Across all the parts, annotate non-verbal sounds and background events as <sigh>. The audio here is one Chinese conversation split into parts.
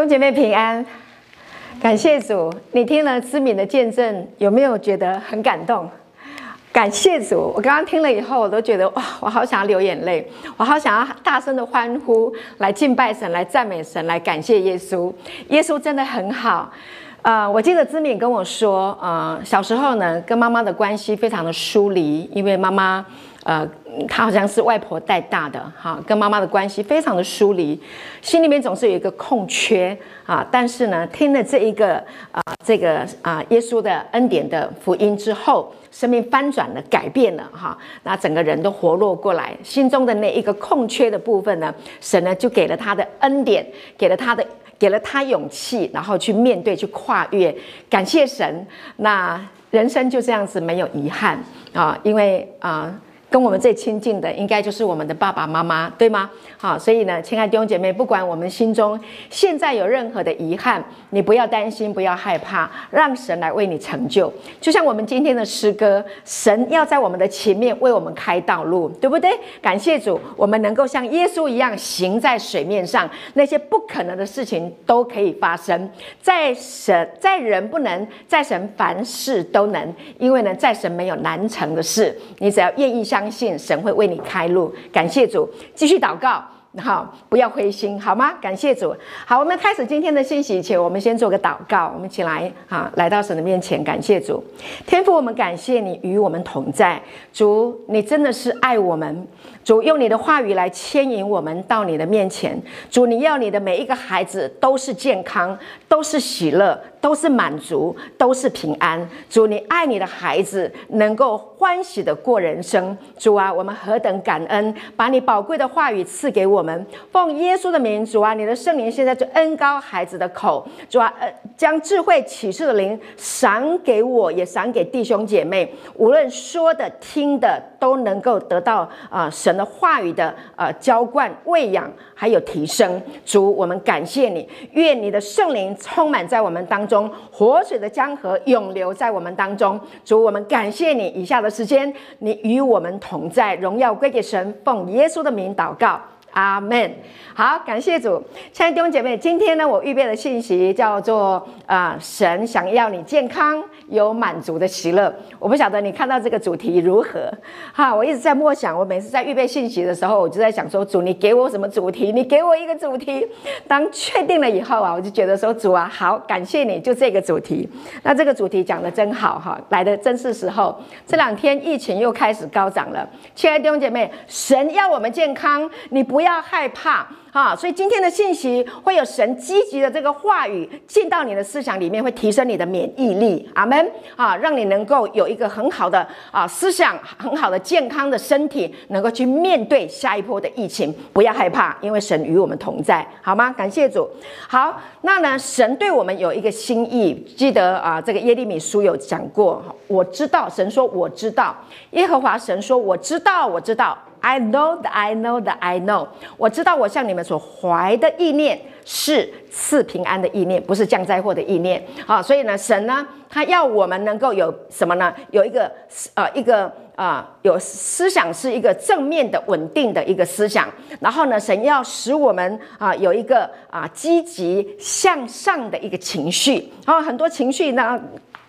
兄姐妹平安，感谢主。你听了知敏的见证，有没有觉得很感动？感谢主。我刚刚听了以后，我都觉得哇，我好想要流眼泪，我好想要大声的欢呼，来敬拜神，来赞美神，来感谢耶稣。耶稣真的很好。呃，我记得知敏跟我说，呃，小时候呢，跟妈妈的关系非常的疏离，因为妈妈，呃，他好像是外婆带大的，哈，跟妈妈的关系非常的疏离，心里面总是有一个空缺啊。但是呢，听了这一个啊，这个啊，耶稣的恩典的福音之后，生命翻转了，改变了，哈，那整个人都活络过来，心中的那一个空缺的部分呢，神呢就给了他的恩典，给了他的。给了他勇气，然后去面对，去跨越。感谢神，那人生就这样子没有遗憾啊，因为啊。跟我们最亲近的，应该就是我们的爸爸妈妈，对吗？好，所以呢，亲爱的弟兄姐妹，不管我们心中现在有任何的遗憾，你不要担心，不要害怕，让神来为你成就。就像我们今天的诗歌，神要在我们的前面为我们开道路，对不对？感谢主，我们能够像耶稣一样行在水面上，那些不可能的事情都可以发生。在神，在人不能，在神凡事都能，因为呢，在神没有难成的事。你只要愿意向。相信神会为你开路，感谢主，继续祷告，好，不要灰心，好吗？感谢主，好，我们开始今天的信息前，我们先做个祷告，我们一起来，啊，来到神的面前，感谢主，天父，我们感谢你与我们同在，主，你真的是爱我们。主用你的话语来牵引我们到你的面前。主，你要你的每一个孩子都是健康，都是喜乐，都是满足，都是平安。主，你爱你的孩子能够欢喜的过人生。主啊，我们何等感恩，把你宝贵的话语赐给我们。奉耶稣的名，主啊，你的圣灵现在就恩膏孩子的口。主啊，呃，将智慧启示的灵赏给我，也赏给弟兄姐妹。无论说的、听的，都能够得到啊、呃、神的话语的呃浇灌、喂养，还有提升。主，我们感谢你，愿你的圣灵充满在我们当，中活水的江河永留在我们当中。主，我们感谢你。以下的时间，你与我们同在，荣耀归给神。奉耶稣的名祷告。阿门。好，感谢主，亲爱的弟兄姐妹，今天呢，我预备的信息叫做啊、神想要你健康有满足的喜乐。我不晓得你看到这个主题如何？哈，我一直在默想，我每次在预备信息的时候，我就在想说，主，你给我什么主题？你给我一个主题。当确定了以后啊，我就觉得说，主啊，好，感谢你，就这个主题。那这个主题讲得真好哈，来的真是时候。这两天疫情又开始高涨了，亲爱的弟兄姐妹，神要我们健康，你不。不要害怕啊！所以今天的信息会有神积极的这个话语进到你的思想里面，会提升你的免疫力。阿门啊！让你能够有一个很好的啊思想，很好的健康的身体，能够去面对下一波的疫情。不要害怕，因为神与我们同在，好吗？感谢主。好，那呢，神对我们有一个心意。记得啊，这个耶利米书有讲过，我知道，神说我知道，耶和华神说我知道，我知道。I know that I know that I know，我知道我向你们所怀的意念是赐平安的意念，不是降灾祸的意念。啊，所以呢，神呢，他要我们能够有什么呢？有一个呃一个啊、呃，有思想是一个正面的、稳定的一个思想。然后呢，神要使我们啊、呃、有一个啊、呃、积极向上的一个情绪。然后很多情绪呢。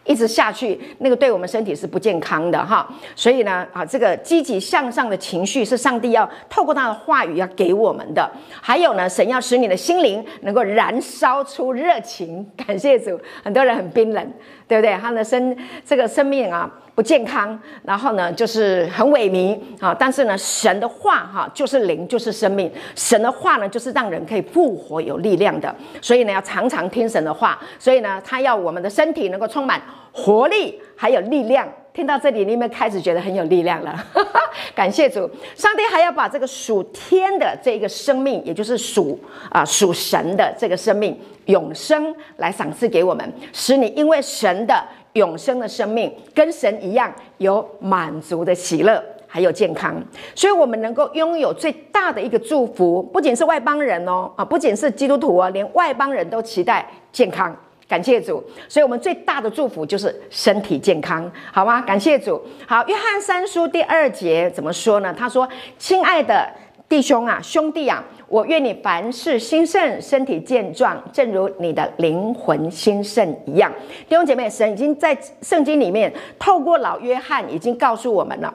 一直下去，那个对我们身体是不健康的哈。所以呢，啊，这个积极向上的情绪是上帝要透过他的话语要给我们的。还有呢，神要使你的心灵能够燃烧出热情。感谢主，很多人很冰冷，对不对？他的生这个生命啊。不健康，然后呢，就是很萎靡啊。但是呢，神的话哈，就是灵，就是生命。神的话呢，就是让人可以复活、有力量的。所以呢，要常常听神的话。所以呢，他要我们的身体能够充满活力，还有力量。听到这里，你有没有开始觉得很有力量了？<laughs> 感谢主，上帝还要把这个属天的这个生命，也就是属啊属神的这个生命永生来赏赐给我们，使你因为神的。永生的生命跟神一样有满足的喜乐，还有健康，所以我们能够拥有最大的一个祝福，不仅是外邦人哦，啊，不仅是基督徒哦，连外邦人都期待健康。感谢主，所以我们最大的祝福就是身体健康，好吗？感谢主。好，约翰三书第二节怎么说呢？他说：“亲爱的。”弟兄啊，兄弟啊，我愿你凡事兴盛，身体健壮，正如你的灵魂兴盛一样。弟兄姐妹，神已经在圣经里面透过老约翰已经告诉我们了，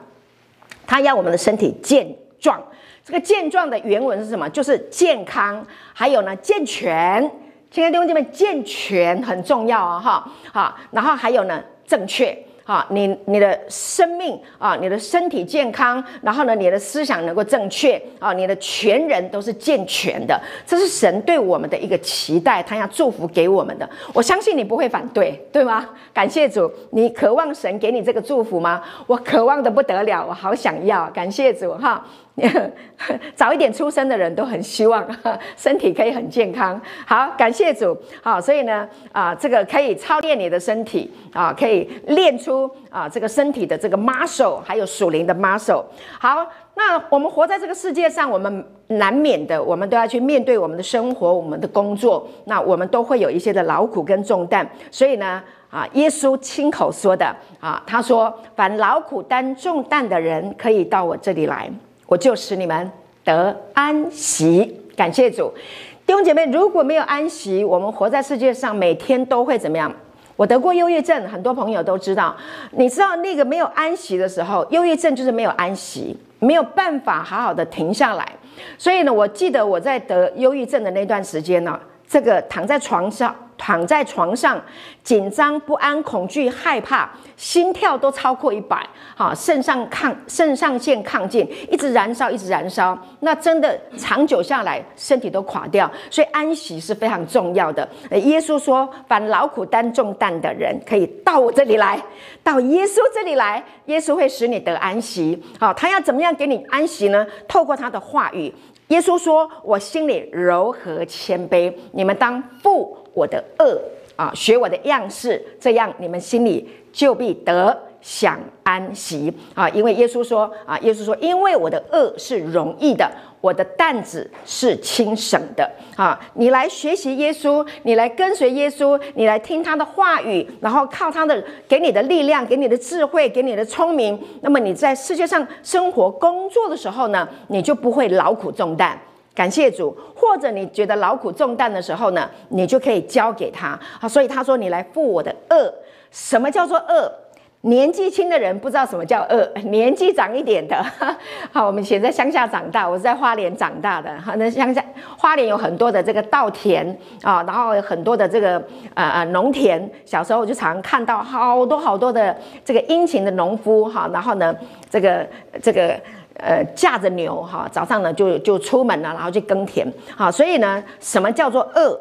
他要我们的身体健壮。这个健壮的原文是什么？就是健康，还有呢健全。亲爱的弟兄姐妹，健全很重要啊，哈，好，然后还有呢正确。啊，你你的生命啊，你的身体健康，然后呢，你的思想能够正确啊，你的全人都是健全的，这是神对我们的一个期待，他要祝福给我们的。我相信你不会反对，对吗？感谢主，你渴望神给你这个祝福吗？我渴望得不得了，我好想要。感谢主哈。<laughs> 早一点出生的人都很希望 <laughs> 身体可以很健康。好，感谢主。好，所以呢，啊，这个可以操练你的身体啊，可以练出啊这个身体的这个 muscle，还有属灵的 muscle。好，那我们活在这个世界上，我们难免的，我们都要去面对我们的生活、我们的工作。那我们都会有一些的劳苦跟重担。所以呢，啊，耶稣亲口说的啊，他说：“凡劳苦担重担的人，可以到我这里来。”我就使你们得安息，感谢主，弟兄姐妹，如果没有安息，我们活在世界上，每天都会怎么样？我得过忧郁症，很多朋友都知道。你知道那个没有安息的时候，忧郁症就是没有安息，没有办法好好的停下来。所以呢，我记得我在得忧郁症的那段时间呢，这个躺在床上。躺在床上，紧张不安、恐惧、害怕，心跳都超过一百，哈，肾上抗肾上腺亢进，一直燃烧，一直燃烧，那真的长久下来，身体都垮掉。所以安息是非常重要的。耶稣说：“凡劳苦担重担的人，可以到我这里来，到耶稣这里来，耶稣会使你得安息。好，他要怎么样给你安息呢？透过他的话语。耶稣说：‘我心里柔和谦卑，你们当负。’我的恶啊，学我的样式，这样你们心里就必得享安息啊！因为耶稣说啊，耶稣说，因为我的恶是容易的，我的担子是轻省的啊！你来学习耶稣，你来跟随耶稣，你来听他的话语，然后靠他的给你的力量，给你的智慧，给你的聪明，那么你在世界上生活工作的时候呢，你就不会劳苦重担。感谢主，或者你觉得劳苦重担的时候呢，你就可以交给他。好，所以他说：“你来负我的轭。”什么叫做轭？年纪轻的人不知道什么叫轭，<laughs> 年纪长一点的，<laughs> 好，我们以前在乡下长大，我是在花莲长大的。哈，那乡下花莲有很多的这个稻田啊，然后有很多的这个呃呃农田。小时候我就常看到好多好多的这个殷勤的农夫哈，然后呢，这个这个。呃，驾着牛哈，早上呢就就出门了，然后去耕田。好，所以呢，什么叫做轭？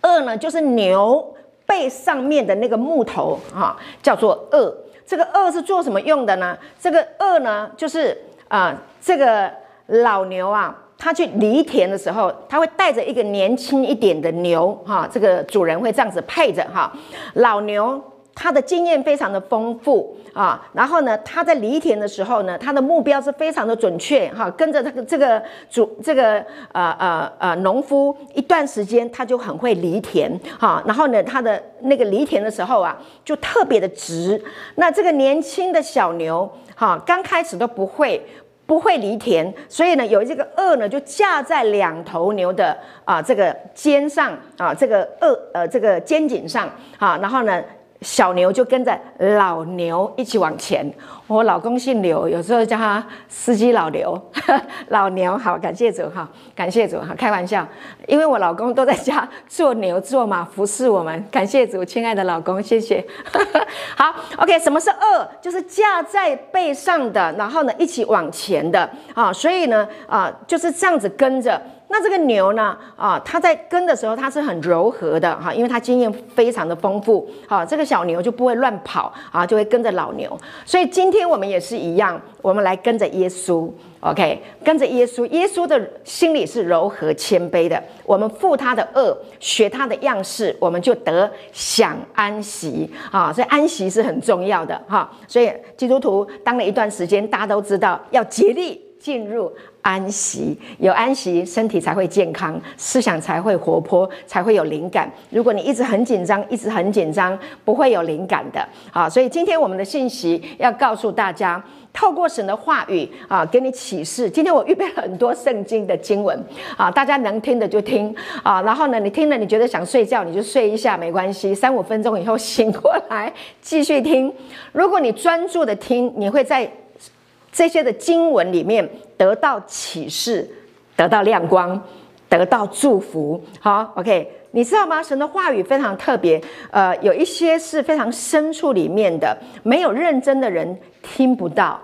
轭呢，就是牛背上面的那个木头哈，叫做轭。这个轭是做什么用的呢？这个轭呢，就是啊、这个老牛啊，他去犁田的时候，他会带着一个年轻一点的牛哈，这个主人会这样子配着哈，老牛。他的经验非常的丰富啊，然后呢，他在犁田的时候呢，他的目标是非常的准确哈，跟着这个这个主这个呃呃呃农夫一段时间，他就很会犁田哈，然后呢，他的那个犁田的时候啊，就特别的直。那这个年轻的小牛哈，刚开始都不会不会犁田，所以呢，有这个轭呢，就架在两头牛的啊这个肩上啊，这个轭呃这个肩颈上啊，然后呢。小牛就跟着老牛一起往前。我老公姓刘，有时候叫他司机老刘。<laughs> 老牛好，感谢主哈，感谢主哈，开玩笑，因为我老公都在家做牛做马服侍我们。感谢主，亲爱的老公，谢谢。<laughs> 好，OK，什么是轭？就是架在背上的，然后呢一起往前的啊。所以呢啊，就是这样子跟着。那这个牛呢？啊，它在跟的时候，它是很柔和的哈，因为它经验非常的丰富。好，这个小牛就不会乱跑啊，就会跟着老牛。所以今天我们也是一样，我们来跟着耶稣，OK，跟着耶稣。耶稣的心里是柔和谦卑的，我们负他的轭，学他的样式，我们就得享安息啊。所以安息是很重要的哈。所以基督徒当了一段时间，大家都知道要竭力进入。安息，有安息，身体才会健康，思想才会活泼，才会有灵感。如果你一直很紧张，一直很紧张，不会有灵感的。啊，所以今天我们的信息要告诉大家，透过神的话语啊，给你启示。今天我预备了很多圣经的经文啊，大家能听的就听啊，然后呢，你听了你觉得想睡觉，你就睡一下没关系，三五分钟以后醒过来继续听。如果你专注的听，你会在。这些的经文里面得到启示，得到亮光，得到祝福。好，OK，你知道吗？神的话语非常特别，呃，有一些是非常深处里面的，没有认真的人听不到。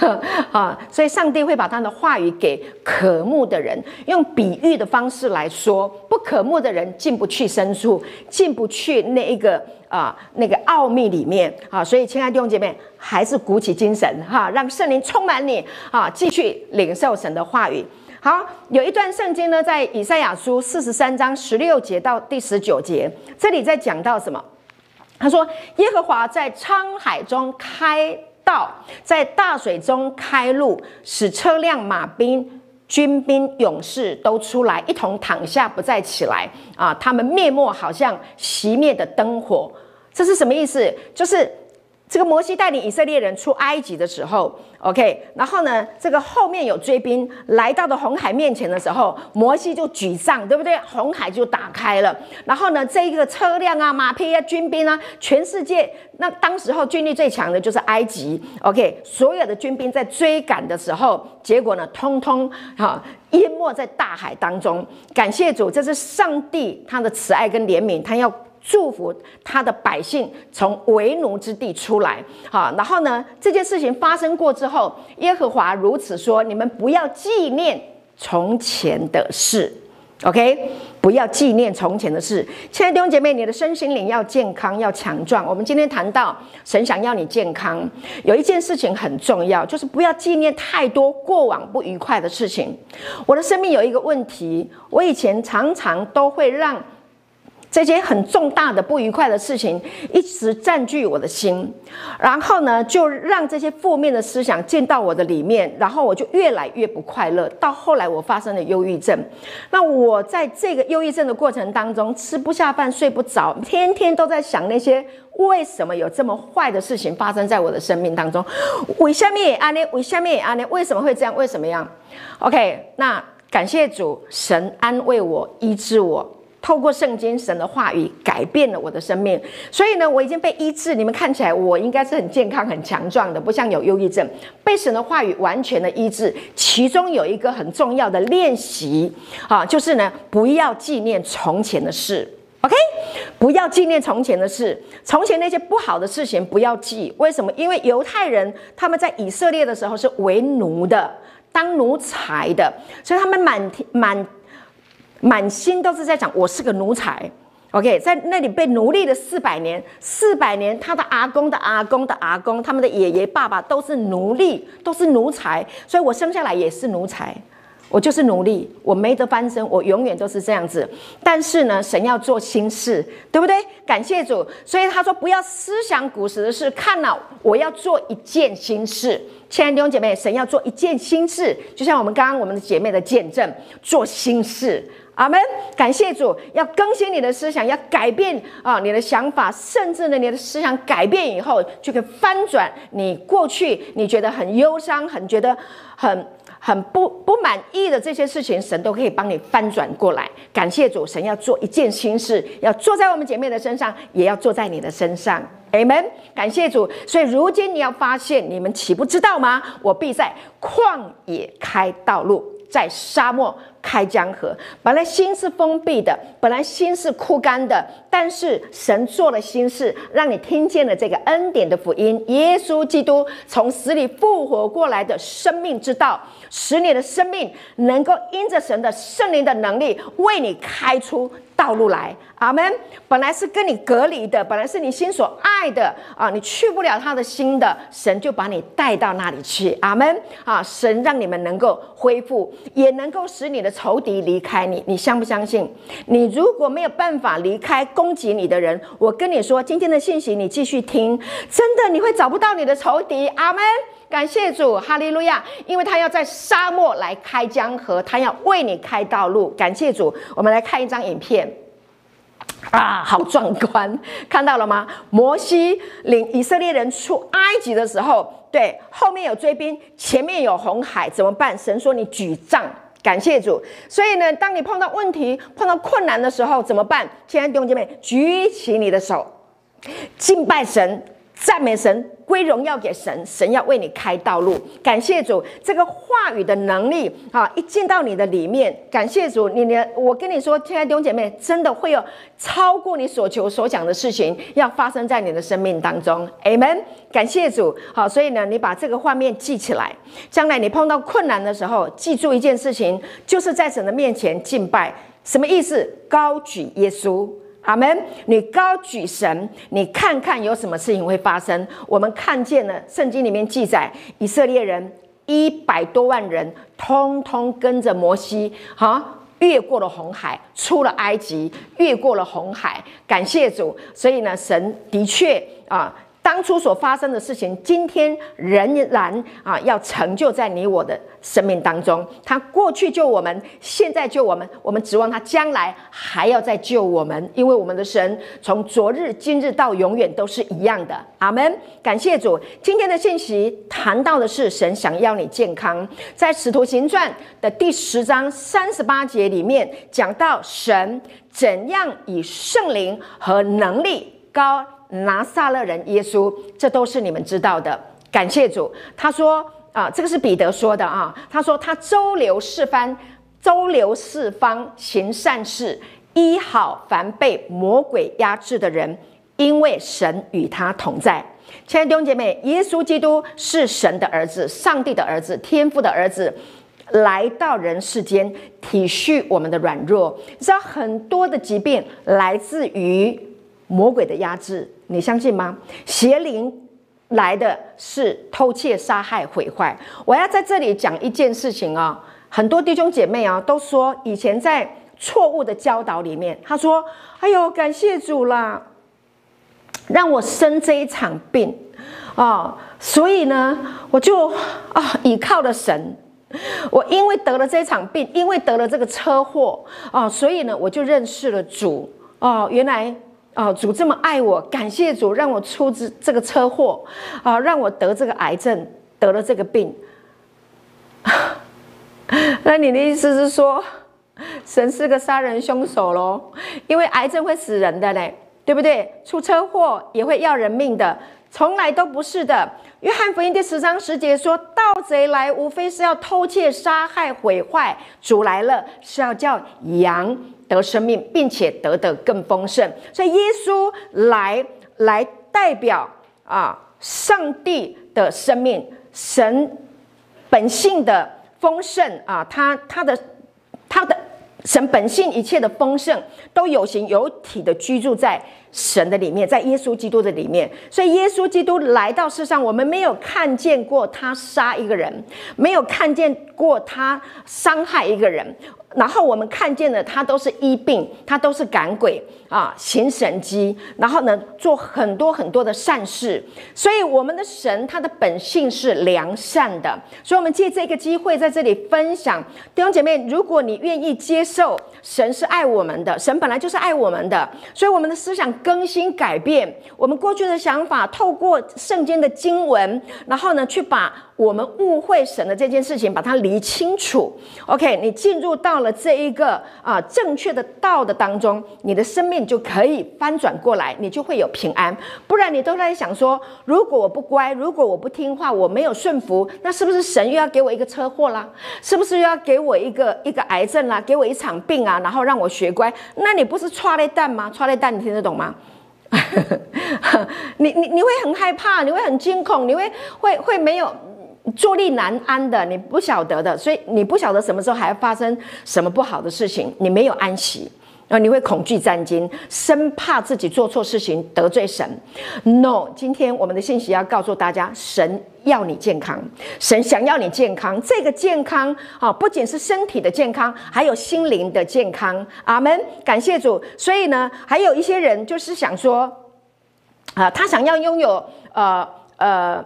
<laughs> 啊，所以上帝会把他的话语给渴慕的人，用比喻的方式来说，不渴慕的人进不去深处，进不去那一个啊那个奥秘里面啊。所以，亲爱的弟兄姐妹，还是鼓起精神哈，让圣灵充满你啊，继续领受神的话语。好，有一段圣经呢，在以赛亚书四十三章十六节到第十九节，这里在讲到什么？他说：“耶和华在沧海中开。”道在大水中开路，使车辆、马兵、军兵、勇士都出来，一同躺下，不再起来。啊，他们灭没，好像熄灭的灯火。这是什么意思？就是。这个摩西带领以色列人出埃及的时候，OK，然后呢，这个后面有追兵来到的红海面前的时候，摩西就举杖，对不对？红海就打开了。然后呢，这一个车辆啊、马匹啊、军兵啊，全世界那当时候军力最强的就是埃及，OK，所有的军兵在追赶的时候，结果呢，通通哈淹没在大海当中。感谢主，这是上帝他的慈爱跟怜悯，他要。祝福他的百姓从为奴之地出来，好，然后呢，这件事情发生过之后，耶和华如此说：你们不要纪念从前的事，OK？不要纪念从前的事。亲爱的弟兄姐妹，你的身心灵要健康，要强壮。我们今天谈到神想要你健康，有一件事情很重要，就是不要纪念太多过往不愉快的事情。我的生命有一个问题，我以前常常都会让。这些很重大的不愉快的事情一直占据我的心，然后呢，就让这些负面的思想进到我的里面，然后我就越来越不快乐。到后来，我发生了忧郁症。那我在这个忧郁症的过程当中，吃不下饭，睡不着，天天都在想那些为什么有这么坏的事情发生在我的生命当中？为什么啊？你为什么啊？你为什么会这样？为什么样？OK，那感谢主，神安慰我，医治我。透过圣经神的话语改变了我的生命，所以呢，我已经被医治。你们看起来我应该是很健康、很强壮的，不像有忧郁症。被神的话语完全的医治，其中有一个很重要的练习啊，就是呢，不要纪念从前的事。OK，不要纪念从前的事，从前那些不好的事情不要记。为什么？因为犹太人他们在以色列的时候是为奴的，当奴才的，所以他们满天满。满心都是在讲，我是个奴才，OK，在那里被奴隶了四百年，四百年，他的阿公的阿公的阿公，他们的爷爷爸爸都是奴隶，都是奴才，所以我生下来也是奴才，我就是奴隶，我没得翻身，我永远都是这样子。但是呢，神要做新事，对不对？感谢主，所以他说不要思想古时的事，看了我要做一件新事。亲爱的弟兄姐妹，神要做一件新事，就像我们刚刚我们的姐妹的见证，做新事。阿门！感谢主，要更新你的思想，要改变啊你的想法，甚至呢，你的思想改变以后，就可以翻转你过去你觉得很忧伤、很觉得很很不不满意的这些事情，神都可以帮你翻转过来。感谢主，神要做一件新事，要做在我们姐妹的身上，也要做在你的身上。阿门！感谢主。所以如今你要发现，你们岂不知道吗？我必在旷野开道路，在沙漠。开江河，本来心是封闭的，本来心是枯干的，但是神做了心事，让你听见了这个恩典的福音，耶稣基督从死里复活过来的生命之道，使你的生命能够因着神的圣灵的能力，为你开出道路来。阿门。本来是跟你隔离的，本来是你心所爱的啊，你去不了他的心的，神就把你带到那里去。阿门。啊，神让你们能够恢复，也能够使你的。仇敌离开你，你相不相信？你如果没有办法离开攻击你的人，我跟你说，今天的信息你继续听，真的你会找不到你的仇敌。阿门。感谢主，哈利路亚！因为他要在沙漠来开江河，他要为你开道路。感谢主，我们来看一张影片。啊，好壮观！看到了吗？摩西领以色列人出埃及的时候，对，后面有追兵，前面有红海，怎么办？神说你举杖。感谢主。所以呢，当你碰到问题、碰到困难的时候，怎么办？亲爱的弟兄姐妹，举起你的手，敬拜神。赞美神，归荣耀给神，神要为你开道路。感谢主，这个话语的能力啊，一进到你的里面，感谢主，你的，我跟你说，亲爱的弟兄姐妹，真的会有超过你所求所想的事情要发生在你的生命当中。Amen。感谢主，好，所以呢，你把这个画面记起来，将来你碰到困难的时候，记住一件事情，就是在神的面前敬拜，什么意思？高举耶稣。阿门！你高举神，你看看有什么事情会发生。我们看见了圣经里面记载，以色列人一百多万人，通通跟着摩西，哈，越过了红海，出了埃及，越过了红海。感谢主！所以呢，神的确啊。当初所发生的事情，今天仍然啊要成就在你我的生命当中。他过去救我们，现在救我们，我们指望他将来还要再救我们，因为我们的神从昨日、今日到永远都是一样的。阿门！感谢主。今天的信息谈到的是神想要你健康，在使徒行传的第十章三十八节里面讲到神怎样以圣灵和能力高。拿撒勒人耶稣，这都是你们知道的。感谢主，他说啊，这个是彼得说的啊。他说他周流四方，周流四方行善事，医好凡被魔鬼压制的人，因为神与他同在。亲爱的弟兄姐妹，耶稣基督是神的儿子，上帝的儿子，天父的儿子，来到人世间体恤我们的软弱。你知道很多的疾病来自于魔鬼的压制。你相信吗？邪灵来的是偷窃、杀害、毁坏。我要在这里讲一件事情啊、哦，很多弟兄姐妹啊都说，以前在错误的教导里面，他说：“哎呦，感谢主啦，让我生这一场病啊、哦，所以呢，我就啊、哦、倚靠了神。我因为得了这一场病，因为得了这个车祸啊、哦，所以呢，我就认识了主哦，原来。”哦，主这么爱我，感谢主让我出这这个车祸，啊，让我得这个癌症，得了这个病。<laughs> 那你的意思是说，神是个杀人凶手喽？因为癌症会死人的嘞，对不对？出车祸也会要人命的，从来都不是的。约翰福音第十章十节说，盗贼来无非是要偷窃、杀害、毁坏，主来了是要叫羊。得生命，并且得的更丰盛，所以耶稣来来代表啊，上帝的生命，神本性的丰盛啊，他他的他的神本性一切的丰盛，都有形有体的居住在神的里面，在耶稣基督的里面。所以耶稣基督来到世上，我们没有看见过他杀一个人，没有看见过他伤害一个人。然后我们看见的，他都是医病，他都是赶鬼啊，行神迹，然后呢，做很多很多的善事。所以我们的神，他的本性是良善的。所以，我们借这个机会在这里分享，弟兄姐妹，如果你愿意接受，神是爱我们的，神本来就是爱我们的。所以，我们的思想更新改变，我们过去的想法，透过圣经的经文，然后呢，去把。我们误会神的这件事情，把它理清楚。OK，你进入到了这一个啊正确的道的当中，你的生命就可以翻转过来，你就会有平安。不然你都在想说，如果我不乖，如果我不听话，我没有顺服，那是不是神又要给我一个车祸啦？是不是又要给我一个一个癌症啦？给我一场病啊？然后让我学乖？那你不是抓雷蛋吗？抓雷蛋，你听得懂吗？<laughs> 你你你会很害怕，你会很惊恐，你会会会没有。坐立难安的，你不晓得的，所以你不晓得什么时候还要发生什么不好的事情，你没有安息，啊，你会恐惧战惊，生怕自己做错事情得罪神。No，今天我们的信息要告诉大家，神要你健康，神想要你健康。这个健康啊，不仅是身体的健康，还有心灵的健康。阿门，感谢主。所以呢，还有一些人就是想说，啊，他想要拥有呃呃。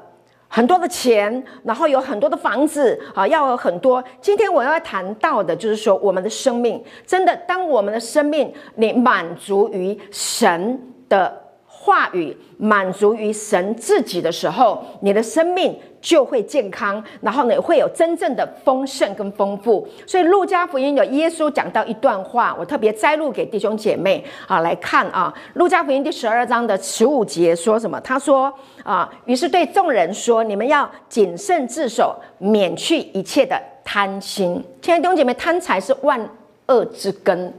很多的钱，然后有很多的房子啊，要有很多。今天我要谈到的就是说，我们的生命真的，当我们的生命你满足于神的话语，满足于神自己的时候，你的生命就会健康，然后呢，会有真正的丰盛跟丰富。所以，路加福音有耶稣讲到一段话，我特别摘录给弟兄姐妹啊来看啊。路加福音第十二章的十五节说什么？他说啊，于是对众人说：“你们要谨慎自守，免去一切的贪心。”亲爱的弟兄姐妹，贪财是万恶之根，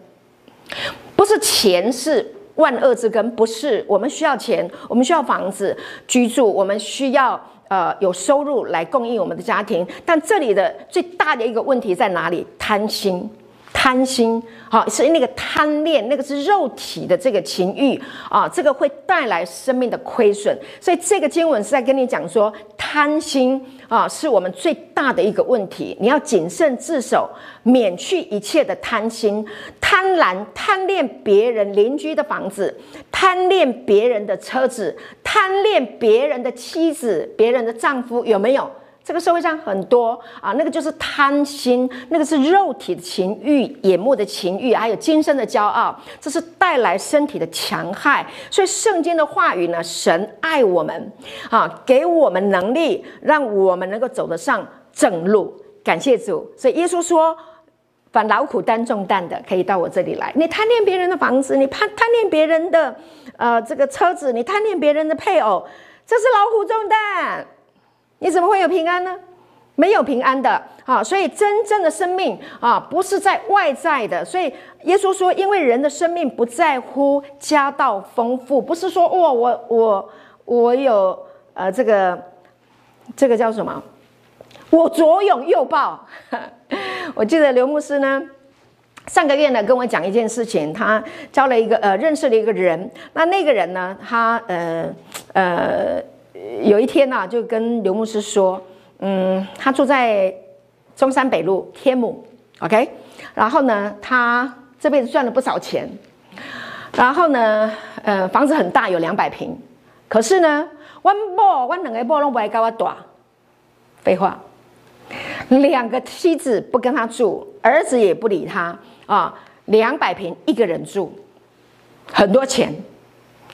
不是钱是。万恶之根不是我们需要钱，我们需要房子居住，我们需要呃有收入来供应我们的家庭。但这里的最大的一个问题在哪里？贪心，贪心，好，是那个贪恋，那个是肉体的这个情欲啊，这个会带来生命的亏损。所以这个经文是在跟你讲说，贪心。啊，是我们最大的一个问题。你要谨慎自守，免去一切的贪心、贪婪、贪恋别人邻居的房子，贪恋别人的车子，贪恋别人的妻子、别人的丈夫，有没有？这个社会上很多啊，那个就是贪心，那个是肉体的情欲、眼目的情欲，还有今生的骄傲，这是带来身体的强害。所以圣经的话语呢，神爱我们啊，给我们能力，让我们能够走得上正路。感谢主。所以耶稣说：“凡劳苦担重担的，可以到我这里来。你贪恋别人的房子，你贪贪恋别人的呃这个车子，你贪恋别人的配偶，这是劳苦重担。”你怎么会有平安呢？没有平安的啊！所以真正的生命啊，不是在外在的。所以耶稣说，因为人的生命不在乎家道丰富，不是说哇，我我我有呃这个这个叫什么？我左拥右抱。<laughs> 我记得刘牧师呢，上个月呢跟我讲一件事情，他交了一个呃认识了一个人，那那个人呢，他呃呃。有一天呢、啊，就跟刘牧师说，嗯，他住在中山北路天母，OK，然后呢，他这辈子赚了不少钱，然后呢，呃，房子很大，有两百平，可是呢，我某我两个某拢不爱跟我大，废话，两个妻子不跟他住，儿子也不理他啊，两百平一个人住，很多钱，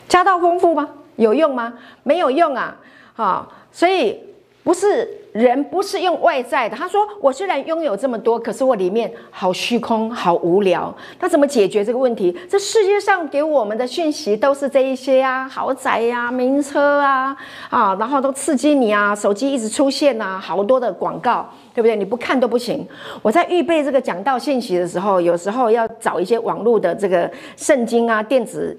家道丰富吗？有用吗？没有用啊！好，所以不是人不是用外在的。他说：“我虽然拥有这么多，可是我里面好虚空，好无聊。那怎么解决这个问题？这世界上给我们的讯息都是这一些啊，豪宅呀、名车啊，啊，然后都刺激你啊，手机一直出现啊，好多的广告，对不对？你不看都不行。我在预备这个讲道信息的时候，有时候要找一些网络的这个圣经啊，电子。”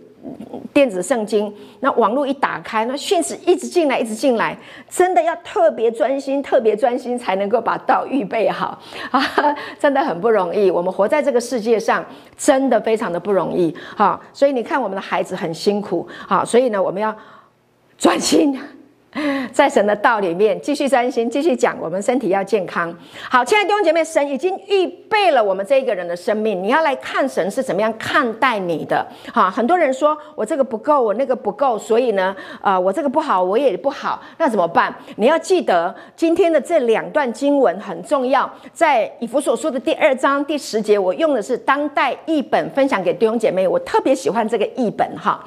电子圣经，那网络一打开，那讯息一直进来，一直进来，真的要特别专心，特别专心才能够把道预备好啊！<laughs> 真的很不容易。我们活在这个世界上，真的非常的不容易啊！所以你看，我们的孩子很辛苦啊！所以呢，我们要专心。<laughs> 在神的道里面继续专心，继续讲，我们身体要健康。好，亲爱的弟兄姐妹，神已经预备了我们这一个人的生命，你要来看神是怎么样看待你的。哈，很多人说我这个不够，我那个不够，所以呢，呃，我这个不好，我也不好，那怎么办？你要记得今天的这两段经文很重要，在以弗所说的第二章第十节，我用的是当代译本分享给弟兄姐妹，我特别喜欢这个译本哈，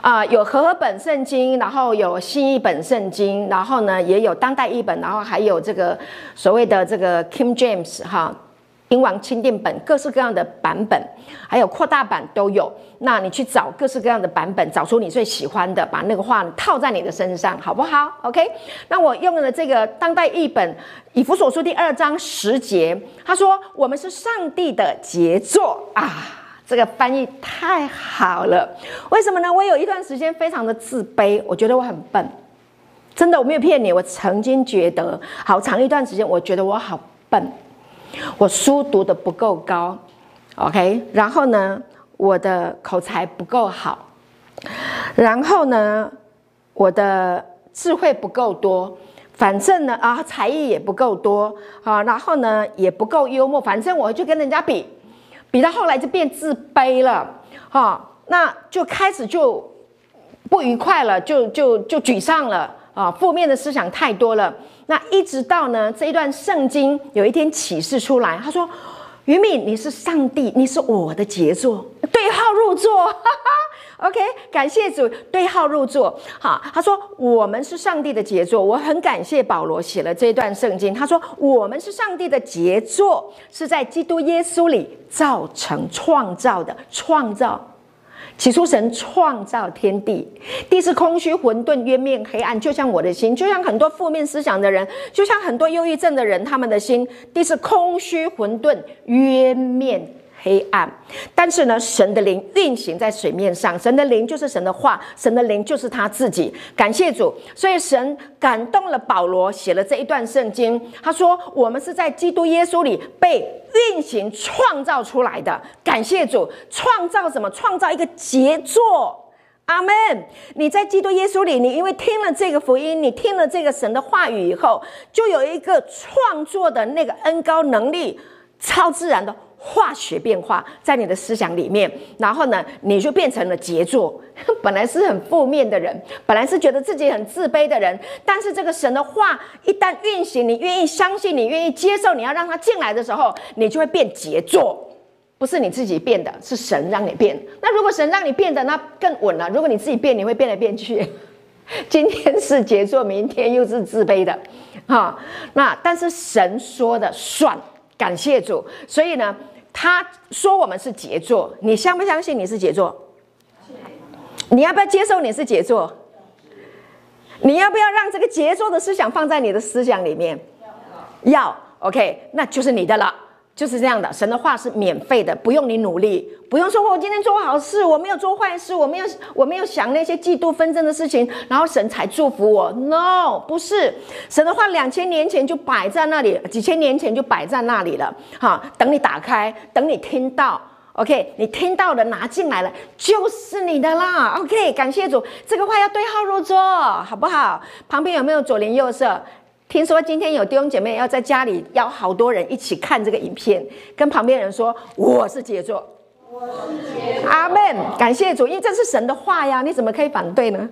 啊、有和合本圣经，然后有新译本圣经。然后呢，也有当代译本，然后还有这个所谓的这个 King James 哈，英王钦定本，各式各样的版本，还有扩大版都有。那你去找各式各样的版本，找出你最喜欢的，把那个话套在你的身上，好不好？OK。那我用了这个当代译本，以弗所书第二章十节，他说：“我们是上帝的杰作啊！”这个翻译太好了。为什么呢？我有一段时间非常的自卑，我觉得我很笨。真的，我没有骗你。我曾经觉得，好长一段时间，我觉得我好笨，我书读的不够高，OK。然后呢，我的口才不够好，然后呢，我的智慧不够多，反正呢，啊，才艺也不够多啊，然后呢，也不够幽默，反正我就跟人家比，比到后来就变自卑了，哈，那就开始就不愉快了，就就就沮丧了。啊，负面的思想太多了。那一直到呢这一段圣经有一天启示出来，他说：“于敏，你是上帝，你是我的杰作，对号入座。哈哈” OK，感谢主，对号入座。好，他说：“我们是上帝的杰作。”我很感谢保罗写了这一段圣经。他说：“我们是上帝的杰作，是在基督耶稣里造成创造的创造。”起初，神创造天地，地是空虚、混沌、渊面、黑暗，就像我的心，就像很多负面思想的人，就像很多忧郁症的人，他们的心，地是空虚、混沌、渊面。黑暗，但是呢，神的灵运行在水面上，神的灵就是神的话，神的灵就是他自己。感谢主，所以神感动了保罗，写了这一段圣经。他说：“我们是在基督耶稣里被运行创造出来的。”感谢主，创造什么？创造一个杰作。阿门。你在基督耶稣里，你因为听了这个福音，你听了这个神的话语以后，就有一个创作的那个恩高能力，超自然的。化学变化在你的思想里面，然后呢，你就变成了杰作。<laughs> 本来是很负面的人，本来是觉得自己很自卑的人，但是这个神的话一旦运行，你愿意相信，你愿意接受，你要让他进来的时候，你就会变杰作。不是你自己变的，是神让你变。那如果神让你变的，那更稳了。如果你自己变，你会变来变去。<laughs> 今天是杰作，明天又是自卑的，哈。那但是神说的算，感谢主。所以呢。他说我们是杰作，你相不相信你是杰作？你要不要接受你是杰作？你要不要让这个杰作的思想放在你的思想里面？要，OK，那就是你的了。就是这样的，神的话是免费的，不用你努力，不用说我今天做好事，我没有做坏事，我没有我没有想那些嫉妒纷争的事情，然后神才祝福我。No，不是，神的话两千年前就摆在那里，几千年前就摆在那里了。哈，等你打开，等你听到，OK，你听到的拿进来了，就是你的啦。OK，感谢主，这个话要对号入座，好不好？旁边有没有左邻右舍？听说今天有弟兄姐妹要在家里邀好多人一起看这个影片，跟旁边人说：“我是杰作，我是杰作。”阿门，感谢主，因为这是神的话呀，你怎么可以反对呢？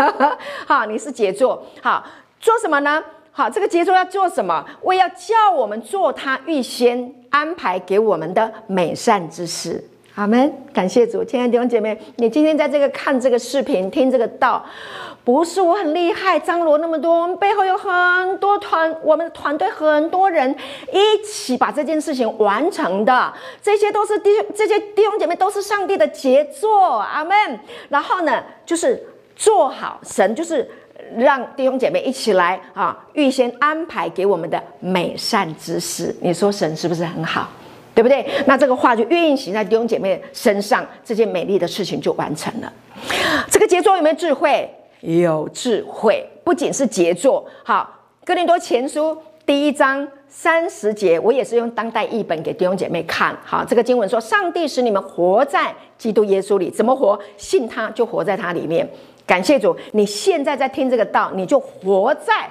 <laughs> 好，你是杰作，好，做什么呢？好，这个杰作要做什么？为要叫我们做他预先安排给我们的美善之事。阿门，感谢主，亲爱的弟兄姐妹，你今天在这个看这个视频，听这个道。不是我很厉害，张罗那么多，我们背后有很多团，我们的团队很多人一起把这件事情完成的，这些都是弟这些弟兄姐妹都是上帝的杰作，阿门。然后呢，就是做好神，就是让弟兄姐妹一起来啊，预先安排给我们的美善之事。你说神是不是很好？对不对？那这个话就运行在弟兄姐妹身上，这件美丽的事情就完成了。这个杰作有没有智慧？有智慧，不仅是杰作。好，哥林多前书第一章三十节，我也是用当代译本给弟兄姐妹看。好，这个经文说：“上帝使你们活在基督耶稣里，怎么活？信他就活在他里面。”感谢主，你现在在听这个道，你就活在。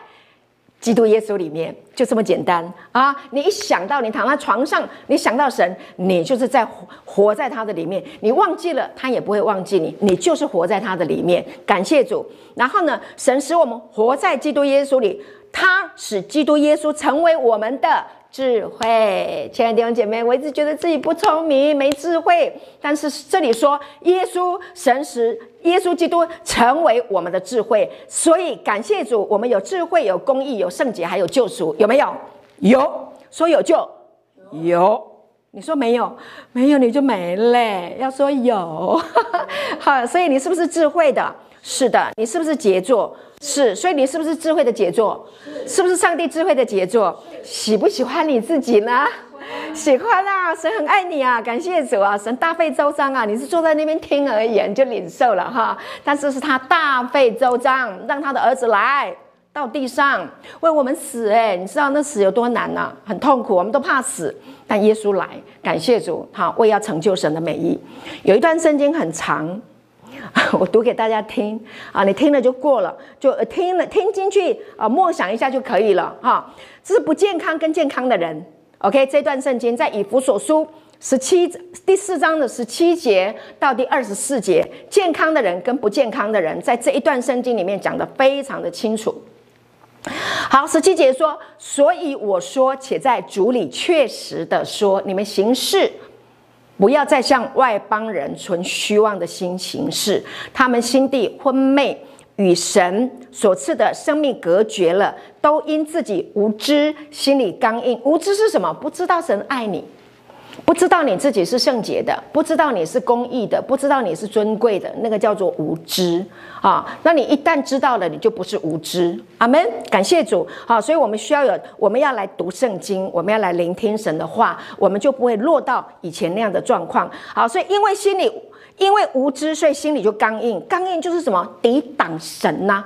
基督耶稣里面就这么简单啊！你一想到你躺在床上，你想到神，你就是在活，在他的里面。你忘记了，他也不会忘记你，你就是活在他的里面。感谢主。然后呢，神使我们活在基督耶稣里，他使基督耶稣成为我们的。智慧，亲爱的弟兄姐妹，我一直觉得自己不聪明、没智慧，但是这里说耶稣神使耶稣基督成为我们的智慧，所以感谢主，我们有智慧、有公义、有圣洁，还有救赎，有没有？有，说有就有，你说没有，没有你就没嘞。要说有，<laughs> 好，所以你是不是智慧的？是的，你是不是杰作？是，所以你是不是智慧的杰作？是，不是上帝智慧的杰作？喜不喜欢你自己呢？喜欢啊，神很爱你啊，感谢主啊，神大费周章啊，你是坐在那边听而已，你就领受了哈。但是是他大费周章，让他的儿子来到地上为我们死，诶，你知道那死有多难呢？很痛苦，我们都怕死，但耶稣来，感谢主，哈，为要成就神的美意。有一段圣经很长。<laughs> 我读给大家听啊，你听了就过了，就听了听进去啊，默想一下就可以了哈。这是不健康跟健康的人，OK？这段圣经在以弗所书十七第四章的十七节到第二十四节，健康的人跟不健康的人，在这一段圣经里面讲得非常的清楚。好，十七节说，所以我说，且在主里确实的说，你们行事不要再向外邦人存虚妄的心行事，他们心地昏昧，与神所赐的生命隔绝了，都因自己无知，心里刚硬。无知是什么？不知道神爱你。不知道你自己是圣洁的，不知道你是公义的，不知道你是尊贵的，那个叫做无知啊。那你一旦知道了，你就不是无知。阿门，感谢主。好，所以我们需要有，我们要来读圣经，我们要来聆听神的话，我们就不会落到以前那样的状况。好，所以因为心里因为无知，所以心里就刚硬。刚硬就是什么？抵挡神呐。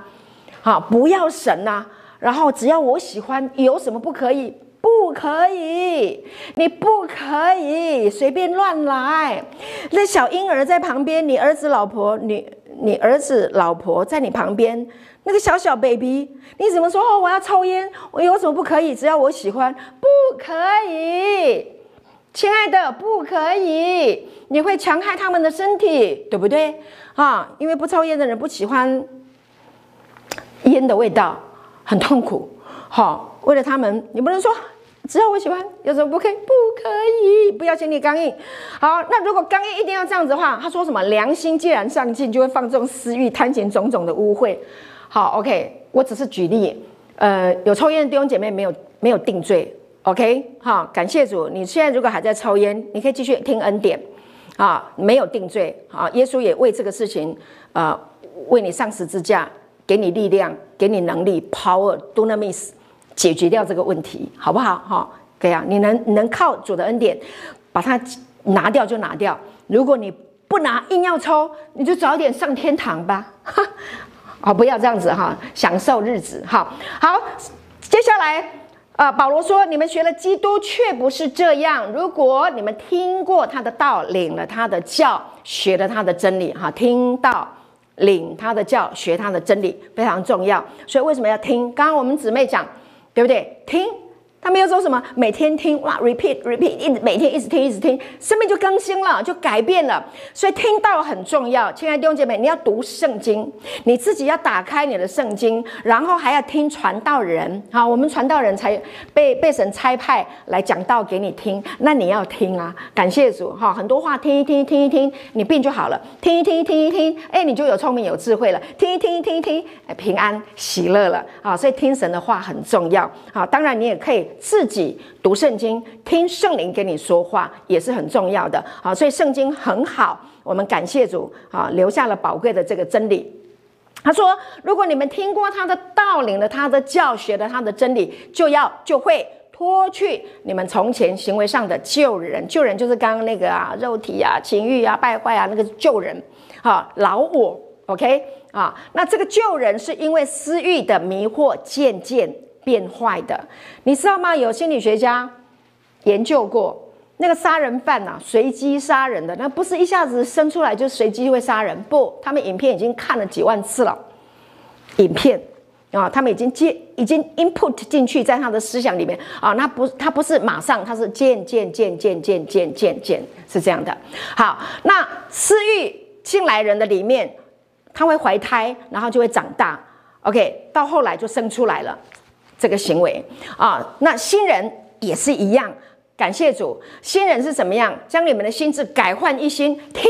好，不要神呐。然后只要我喜欢，有什么不可以？不可以，你不可以随便乱来。那小婴儿在旁边，你儿子、老婆，你你儿子、老婆在你旁边，那个小小 baby，你怎么说？哦，我要抽烟，我有什么不可以？只要我喜欢，不可以，亲爱的，不可以，你会强害他们的身体，对不对？啊，因为不抽烟的人不喜欢烟的味道，很痛苦。好。为了他们，你不能说只要我喜欢，有什么不可以？不可以，不要心里刚硬。好，那如果刚硬一定要这样子的话，他说什么？良心既然丧尽，就会放纵私欲，贪钱种种的污秽。好，OK，我只是举例。呃，有抽烟的弟兄姐妹没有没有定罪？OK，好，感谢主。你现在如果还在抽烟，你可以继续听恩典啊，没有定罪啊。耶稣也为这个事情，呃，为你上十字架，给你力量，给你能力，Power，Dunamis。解决掉这个问题，好不好？哈，可以啊。你能能靠主的恩典把它拿掉就拿掉。如果你不拿，硬要抽，你就早点上天堂吧。哈，好，不要这样子哈，享受日子。哈，好，接下来，呃，保罗说：“你们学了基督，却不是这样。如果你们听过他的道，领了他的教，学了他的真理，哈，听到领他的教，学他的真理，非常重要。所以为什么要听？刚刚我们姊妹讲。”对不对？听。他没有说什么，每天听哇，repeat repeat，一直每天一直听一直听，生命就更新了，就改变了。所以听到很重要，亲爱的弟兄姐妹，你要读圣经，你自己要打开你的圣经，然后还要听传道人。好，我们传道人才被被神差派来讲道给你听，那你要听啊！感谢主哈，很多话听一听听一听，你病就好了；听一听听一听，哎，你就有聪明有智慧了；听一听听一听，哎，平安喜乐了啊！所以听神的话很重要啊。当然你也可以。自己读圣经，听圣灵跟你说话也是很重要的。好，所以圣经很好，我们感谢主啊，留下了宝贵的这个真理。他说：“如果你们听过他的道，领了他的教，学了他的真理，就要就会脱去你们从前行为上的旧人。旧人就是刚刚那个啊，肉体啊，情欲啊，败坏啊，那个旧人。好，老我，OK 啊。那这个旧人是因为私欲的迷惑，渐渐。”变坏的，你知道吗？有心理学家研究过，那个杀人犯呐、啊，随机杀人的，那不是一下子生出来就随机会杀人，不，他们影片已经看了几万次了，影片啊，他们已经接，已经 input 进去在他的思想里面啊，那不，他不是马上，他是渐渐渐渐渐渐渐渐是这样的。好，那私欲进来人的里面，他会怀胎，然后就会长大，OK，到后来就生出来了。这个行为啊，那新人也是一样。感谢主，新人是怎么样？将你们的心志改换一新，听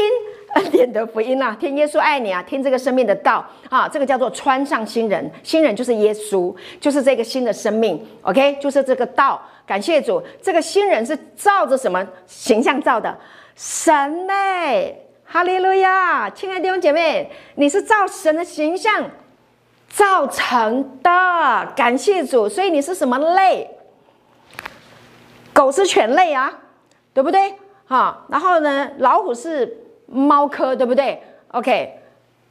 恩典的福音啊，听耶稣爱你啊，听这个生命的道啊，这个叫做穿上新人。新人就是耶稣，就是这个新的生命。OK，就是这个道。感谢主，这个新人是照着什么形象造的？神呢？哈利路亚！亲爱的弟兄姐妹，你是照神的形象造成的，感谢主。所以你是什么类？狗是犬类啊，对不对？哈，然后呢，老虎是猫科，对不对？OK，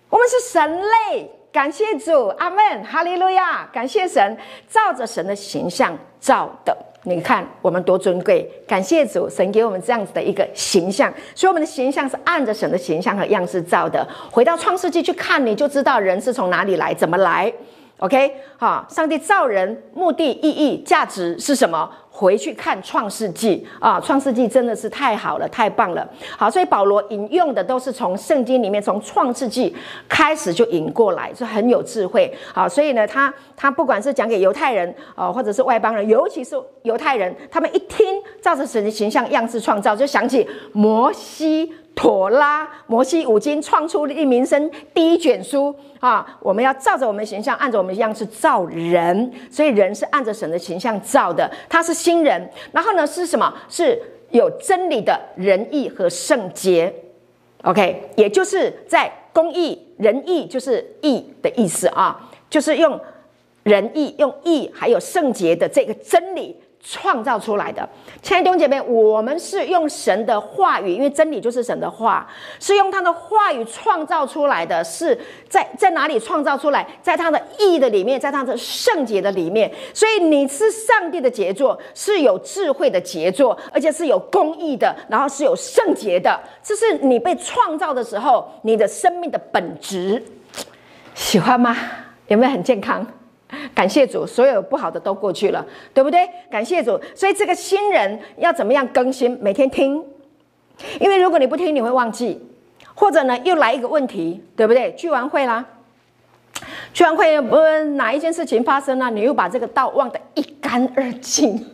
我们是神类，感谢主，阿门，哈利路亚，感谢神，照着神的形象造的。你看我们多尊贵，感谢主，神给我们这样子的一个形象，所以我们的形象是按着神的形象和样式造的。回到创世纪去看，你就知道人是从哪里来，怎么来。OK，好，上帝造人目的、意义、价值是什么？回去看创世纪啊，创世纪真的是太好了，太棒了。好，所以保罗引用的都是从圣经里面，从创世纪开始就引过来，是很有智慧。好，所以呢，他他不管是讲给犹太人啊，或者是外邦人，尤其是犹太人，他们一听照着神的形象样式创造，就想起摩西。妥拉，摩西五经创出利民生第一卷书啊！我们要照着我们的形象，按着我们的样式造人，所以人是按着神的形象造的，他是新人。然后呢，是什么？是有真理的仁义和圣洁。OK，也就是在公义、仁义就是义的意思啊，就是用仁义、用义还有圣洁的这个真理。创造出来的，亲爱的弟兄姐妹，我们是用神的话语，因为真理就是神的话，是用他的话语创造出来的，是在在哪里创造出来？在他的义的里面，在他的圣洁的里面。所以你是上帝的杰作，是有智慧的杰作，而且是有公义的，然后是有圣洁的。这是你被创造的时候，你的生命的本质。喜欢吗？有没有很健康？感谢主，所有不好的都过去了，对不对？感谢主，所以这个新人要怎么样更新？每天听，因为如果你不听，你会忘记，或者呢，又来一个问题，对不对？聚完会啦，聚完会不哪一件事情发生了，你又把这个道忘得一干二净，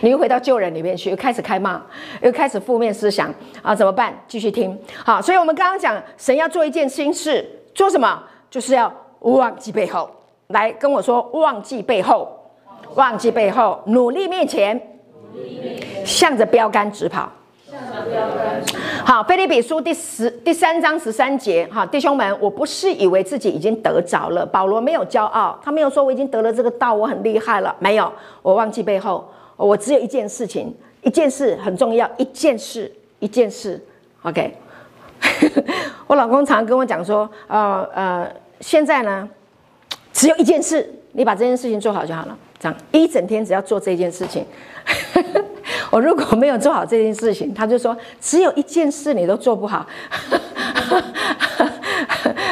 你又回到旧人里面去，又开始开骂，又开始负面思想啊，怎么办？继续听，好，所以我们刚刚讲，神要做一件新事，做什么？就是要忘记背后。来跟我说，忘记背后，忘记背后，努力面前，向着标杆直跑。好，腓立比书第十第三章十三节，哈，弟兄们，我不是以为自己已经得着了。保罗没有骄傲，他没有说我已经得了这个道，我很厉害了。没有，我忘记背后，我只有一件事情，一件事很重要，一件事，一件事。OK，<laughs> 我老公常跟我讲说，呃呃，现在呢。只有一件事，你把这件事情做好就好了。这样一整天只要做这件事情。<laughs> 我如果没有做好这件事情，他就说只有一件事你都做不好。<laughs>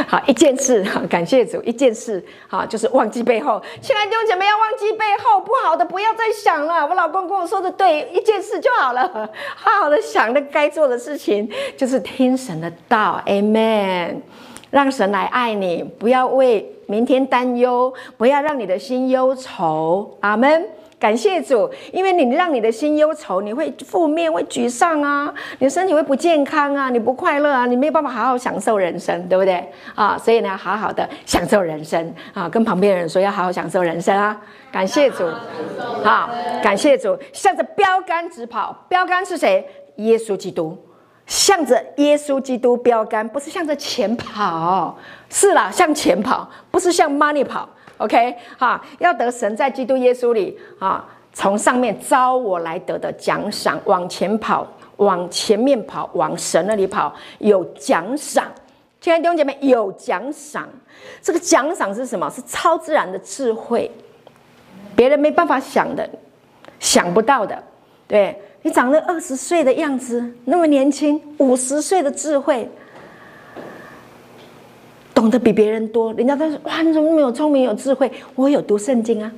好，一件事，感谢主，一件事，好，就是忘记背后。亲爱的弟兄姐妹，要忘记背后不好的，不要再想了。我老公跟我说的对，一件事就好了，好好的想那该做的事情，就是听神的道，Amen。让神来爱你，不要为明天担忧，不要让你的心忧愁。阿门。感谢主，因为你让你的心忧愁，你会负面，会沮丧啊，你的身体会不健康啊，你不快乐啊，你没有办法好好享受人生，对不对啊？所以呢，好好的享受人生啊，跟旁边的人说要好好享受人生啊。感谢主，好，感谢主，向着标杆直跑。标杆是谁？耶稣基督。向着耶稣基督标杆，不是向着钱跑，是啦，向前跑，不是向 money 跑。OK，哈，要得神在基督耶稣里啊，从上面招我来得的奖赏，往前跑，往前面跑，往神那里跑，有奖赏。亲爱的弟兄姐妹，有奖赏。这个奖赏是什么？是超自然的智慧，别人没办法想的，想不到的，对。你长了二十岁的样子，那么年轻，五十岁的智慧，懂得比别人多。人家都说：“哇，你怎么那么有聪明、有智慧？”我有读圣经啊，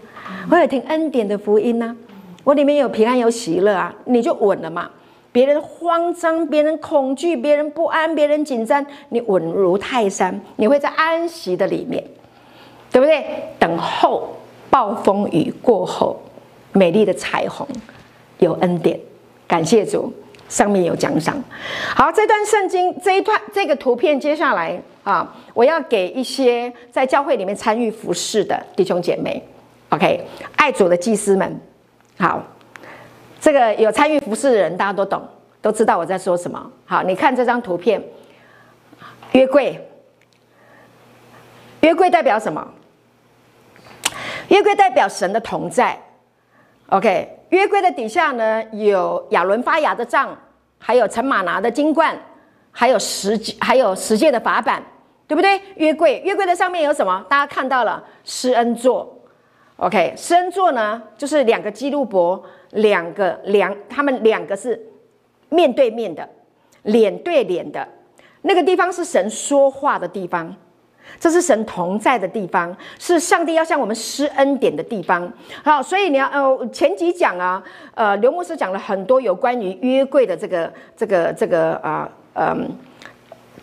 我有听恩典的福音啊，我里面有平安、有喜乐啊，你就稳了嘛。别人慌张，别人恐惧，别人不安，别人紧张，你稳如泰山，你会在安息的里面，对不对？等候暴风雨过后，美丽的彩虹，有恩典。感谢主，上面有奖赏。好，这段圣经这一段这个图片，接下来啊，我要给一些在教会里面参与服侍的弟兄姐妹，OK，爱主的祭司们。好，这个有参与服侍的人，大家都懂，都知道我在说什么。好，你看这张图片，约柜，约柜代表什么？约柜代表神的同在。OK。约柜的底下呢，有亚伦发芽的杖，还有陈玛拿的金冠，还有十还有十诫的法版，对不对？约柜，约柜的上面有什么？大家看到了施恩座，OK，施恩座呢，就是两个基路伯，两个两，他们两个是面对面的，脸对脸的，那个地方是神说话的地方，这是神同在的地方，是上帝要向我们施恩典的地方。好，所以你要呃，前几讲啊，呃，刘牧师讲了很多有关于约柜的这个这个这个啊，嗯，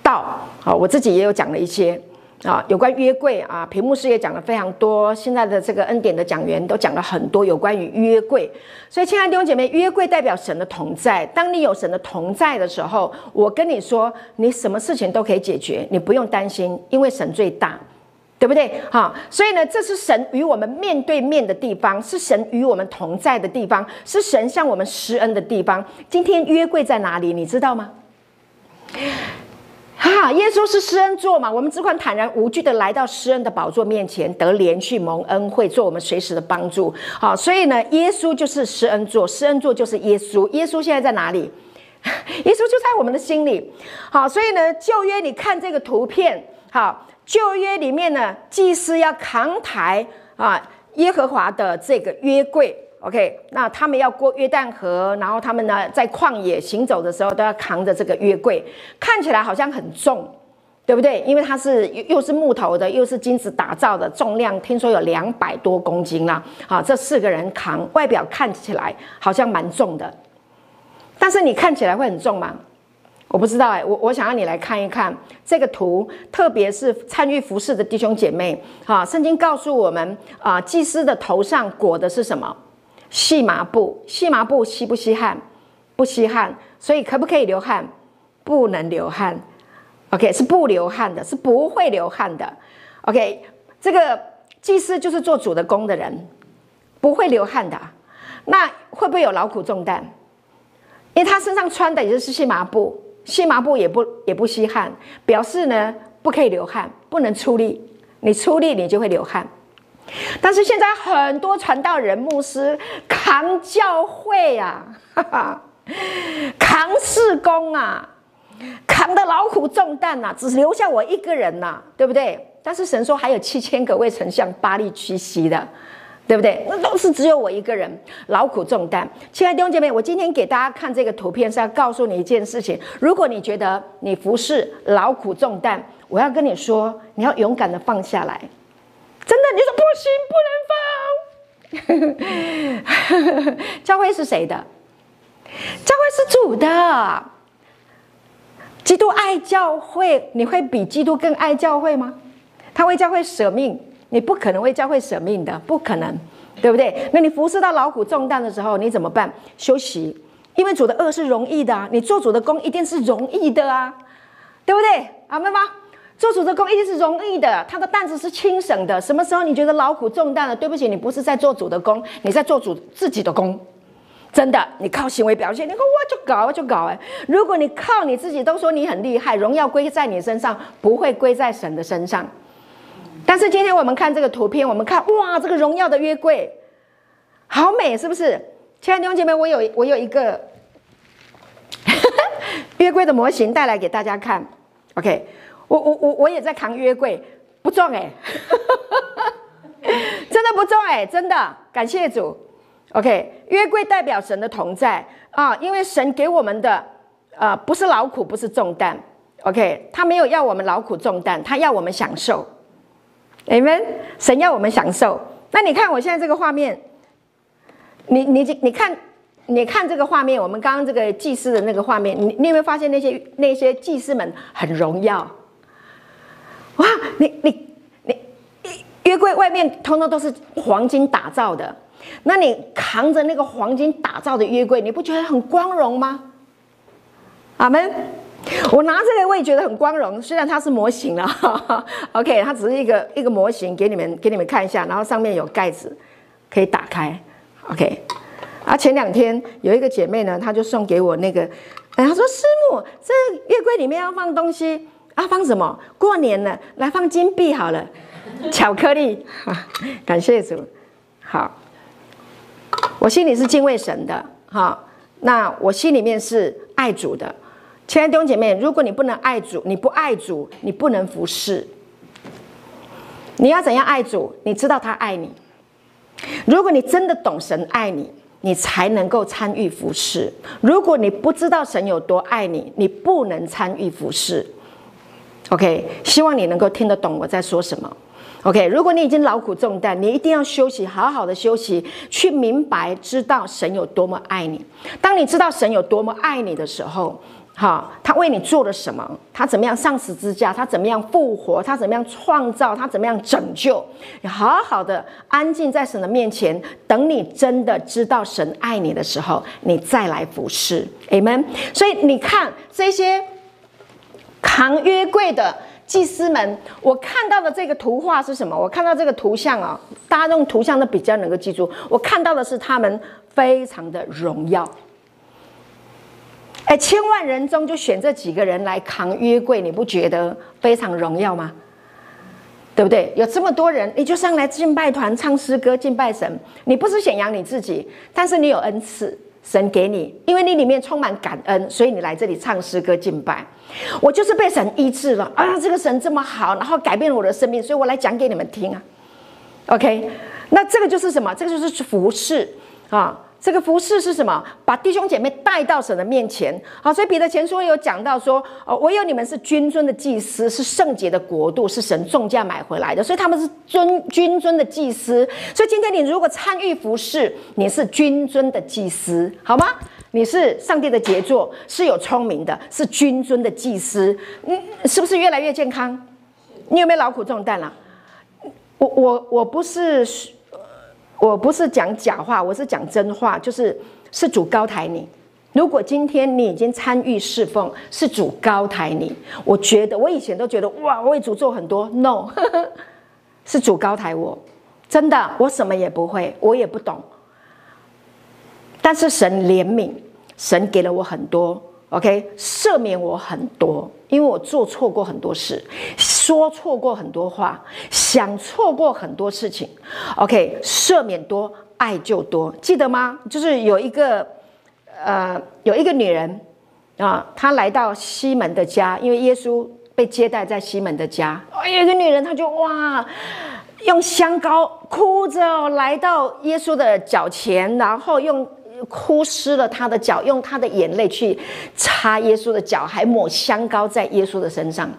道。好，我自己也有讲了一些。啊，有关约柜啊，屏幕师也讲了非常多。现在的这个恩典的讲员都讲了很多有关于约柜。所以，亲爱的弟兄姐妹，约柜代表神的同在。当你有神的同在的时候，我跟你说，你什么事情都可以解决，你不用担心，因为神最大，对不对？好，所以呢，这是神与我们面对面的地方，是神与我们同在的地方，是神向我们施恩的地方。今天约柜在哪里？你知道吗？哈，耶稣是施恩座嘛？我们只管坦然无惧的来到施恩的宝座面前，得怜恤蒙恩惠，做我们随时的帮助。好，所以呢，耶稣就是施恩座，施恩座就是耶稣。耶稣现在在哪里？耶稣就在我们的心里。好，所以呢，旧约你看这个图片，好，旧约里面呢，祭司要扛抬啊耶和华的这个约柜。OK，那他们要过约旦河，然后他们呢在旷野行走的时候都要扛着这个约柜，看起来好像很重，对不对？因为它是又是木头的，又是金子打造的，重量听说有两百多公斤啦。好，这四个人扛，外表看起来好像蛮重的，但是你看起来会很重吗？我不知道哎，我我想要你来看一看这个图，特别是参与服饰的弟兄姐妹。哈，圣经告诉我们啊，祭司的头上裹的是什么？细麻布，细麻布吸不吸汗？不吸汗，所以可不可以流汗？不能流汗。OK，是不流汗的，是不会流汗的。OK，这个祭司就是做主的工的人，不会流汗的。那会不会有劳苦重担？因为他身上穿的也就是细麻布，细麻布也不也不吸汗，表示呢不可以流汗，不能出力。你出力，你就会流汗。但是现在很多传道人、牧师扛教会呀、啊，<laughs> 扛事工啊，扛的劳苦重担呐、只留下我一个人呐、对不对？但是神说还有七千个未曾向巴力屈膝的，对不对？那都是只有我一个人劳苦重担。亲爱的弟兄姐妹，我今天给大家看这个图片是要告诉你一件事情：如果你觉得你服侍劳苦重担，我要跟你说，你要勇敢的放下来。真的，你说不行，不能放。<laughs> 教会是谁的？教会是主的。基督爱教会，你会比基督更爱教会吗？他为教会舍命，你不可能为教会舍命的，不可能，对不对？那你服侍到劳苦重担的时候，你怎么办？休息，因为主的轭是容易的啊，你做主的工一定是容易的啊，对不对？阿们吗？做主的工一定是容易的，他的担子是轻省的。什么时候你觉得劳苦重担了？对不起，你不是在做主的工，你在做主自己的工。真的，你靠行为表现，你说我就搞，我就搞。哎，如果你靠你自己，都说你很厉害，荣耀归在你身上，不会归在神的身上。但是今天我们看这个图片，我们看哇，这个荣耀的约柜，好美，是不是？亲爱的弟兄姐妹，我有我有一个 <laughs> 约柜的模型带来给大家看。OK。我我我我也在扛约柜，不重哎，<laughs> 真的不重哎，真的感谢主。OK，约柜代表神的同在啊，因为神给我们的啊、呃、不是劳苦，不是重担。OK，他没有要我们劳苦重担，他要我们享受。Amen，神要我们享受。那你看我现在这个画面，你你你看你看这个画面，我们刚刚这个祭司的那个画面，你你有没有发现那些那些祭司们很荣耀？哇，你你你，约柜外面通通都是黄金打造的，那你扛着那个黄金打造的约柜，你不觉得很光荣吗？阿门。我拿这个我也觉得很光荣，虽然它是模型了哈哈，OK，它只是一个一个模型，给你们给你们看一下，然后上面有盖子可以打开，OK。啊，前两天有一个姐妹呢，她就送给我那个，哎，她说师母，这月柜里面要放东西。啊，放什么？过年了，来放金币好了，<laughs> 巧克力。啊，<laughs> 感谢主。好，我心里是敬畏神的。哈，那我心里面是爱主的。亲爱的弟兄姐妹，如果你不能爱主，你不爱主，你不能服侍。你要怎样爱主？你知道他爱你。如果你真的懂神爱你，你才能够参与服侍。如果你不知道神有多爱你，你不能参与服侍。OK，希望你能够听得懂我在说什么。OK，如果你已经劳苦重担，你一定要休息，好好的休息，去明白知道神有多么爱你。当你知道神有多么爱你的时候，哈，他为你做了什么？他怎么样上十字架？他怎么样复活？他怎么样创造？他怎么样拯救？你好好的安静在神的面前，等你真的知道神爱你的时候，你再来服侍。Amen。所以你看这些扛约柜的。祭司们，我看到的这个图画是什么？我看到这个图像啊，大家用图像都比较能够记住。我看到的是他们非常的荣耀。哎，千万人中就选这几个人来扛约柜，你不觉得非常荣耀吗？对不对？有这么多人，你就上来敬拜团唱诗歌敬拜神。你不是显扬你自己，但是你有恩赐。神给你，因为你里面充满感恩，所以你来这里唱诗歌敬拜。我就是被神医治了啊！这个神这么好，然后改变了我的生命，所以我来讲给你们听啊。OK，那这个就是什么？这个就是服侍啊。这个服侍是什么？把弟兄姐妹带到神的面前。好，所以彼得前书有讲到说，哦，唯有你们是君尊的祭司，是圣洁的国度，是神重价买回来的，所以他们是尊君尊的祭司。所以今天你如果参与服侍，你是君尊的祭司，好吗？你是上帝的杰作，是有聪明的，是君尊的祭司。嗯，是不是越来越健康？你有没有劳苦重担了？我我我不是。我不是讲假话，我是讲真话，就是是主高抬你。如果今天你已经参与侍奉，是主高抬你。我觉得我以前都觉得哇，我为主做很多，no，<laughs> 是主高抬我。真的，我什么也不会，我也不懂。但是神怜悯，神给了我很多。OK，赦免我很多，因为我做错过很多事，说错过很多话，想错过很多事情。OK，赦免多，爱就多，记得吗？就是有一个，呃，有一个女人啊，她来到西门的家，因为耶稣被接待在西门的家。有一个女人，她就哇，用香膏哭着来到耶稣的脚前，然后用。哭湿了他的脚，用他的眼泪去擦耶稣的脚，还抹香膏在耶稣的身上。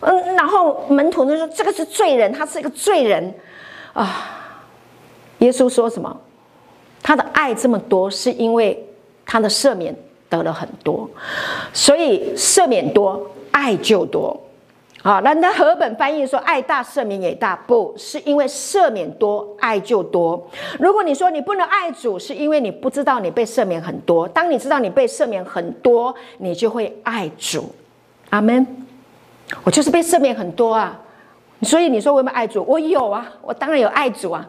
嗯，然后门徒就说：“这个是罪人，他是一个罪人啊。”耶稣说什么？他的爱这么多，是因为他的赦免得了很多，所以赦免多，爱就多。好，那那和本翻译说，爱大赦免也大，不是因为赦免多，爱就多。如果你说你不能爱主，是因为你不知道你被赦免很多。当你知道你被赦免很多，你就会爱主。阿门。我就是被赦免很多啊，所以你说我有没有爱主？我有啊，我当然有爱主啊。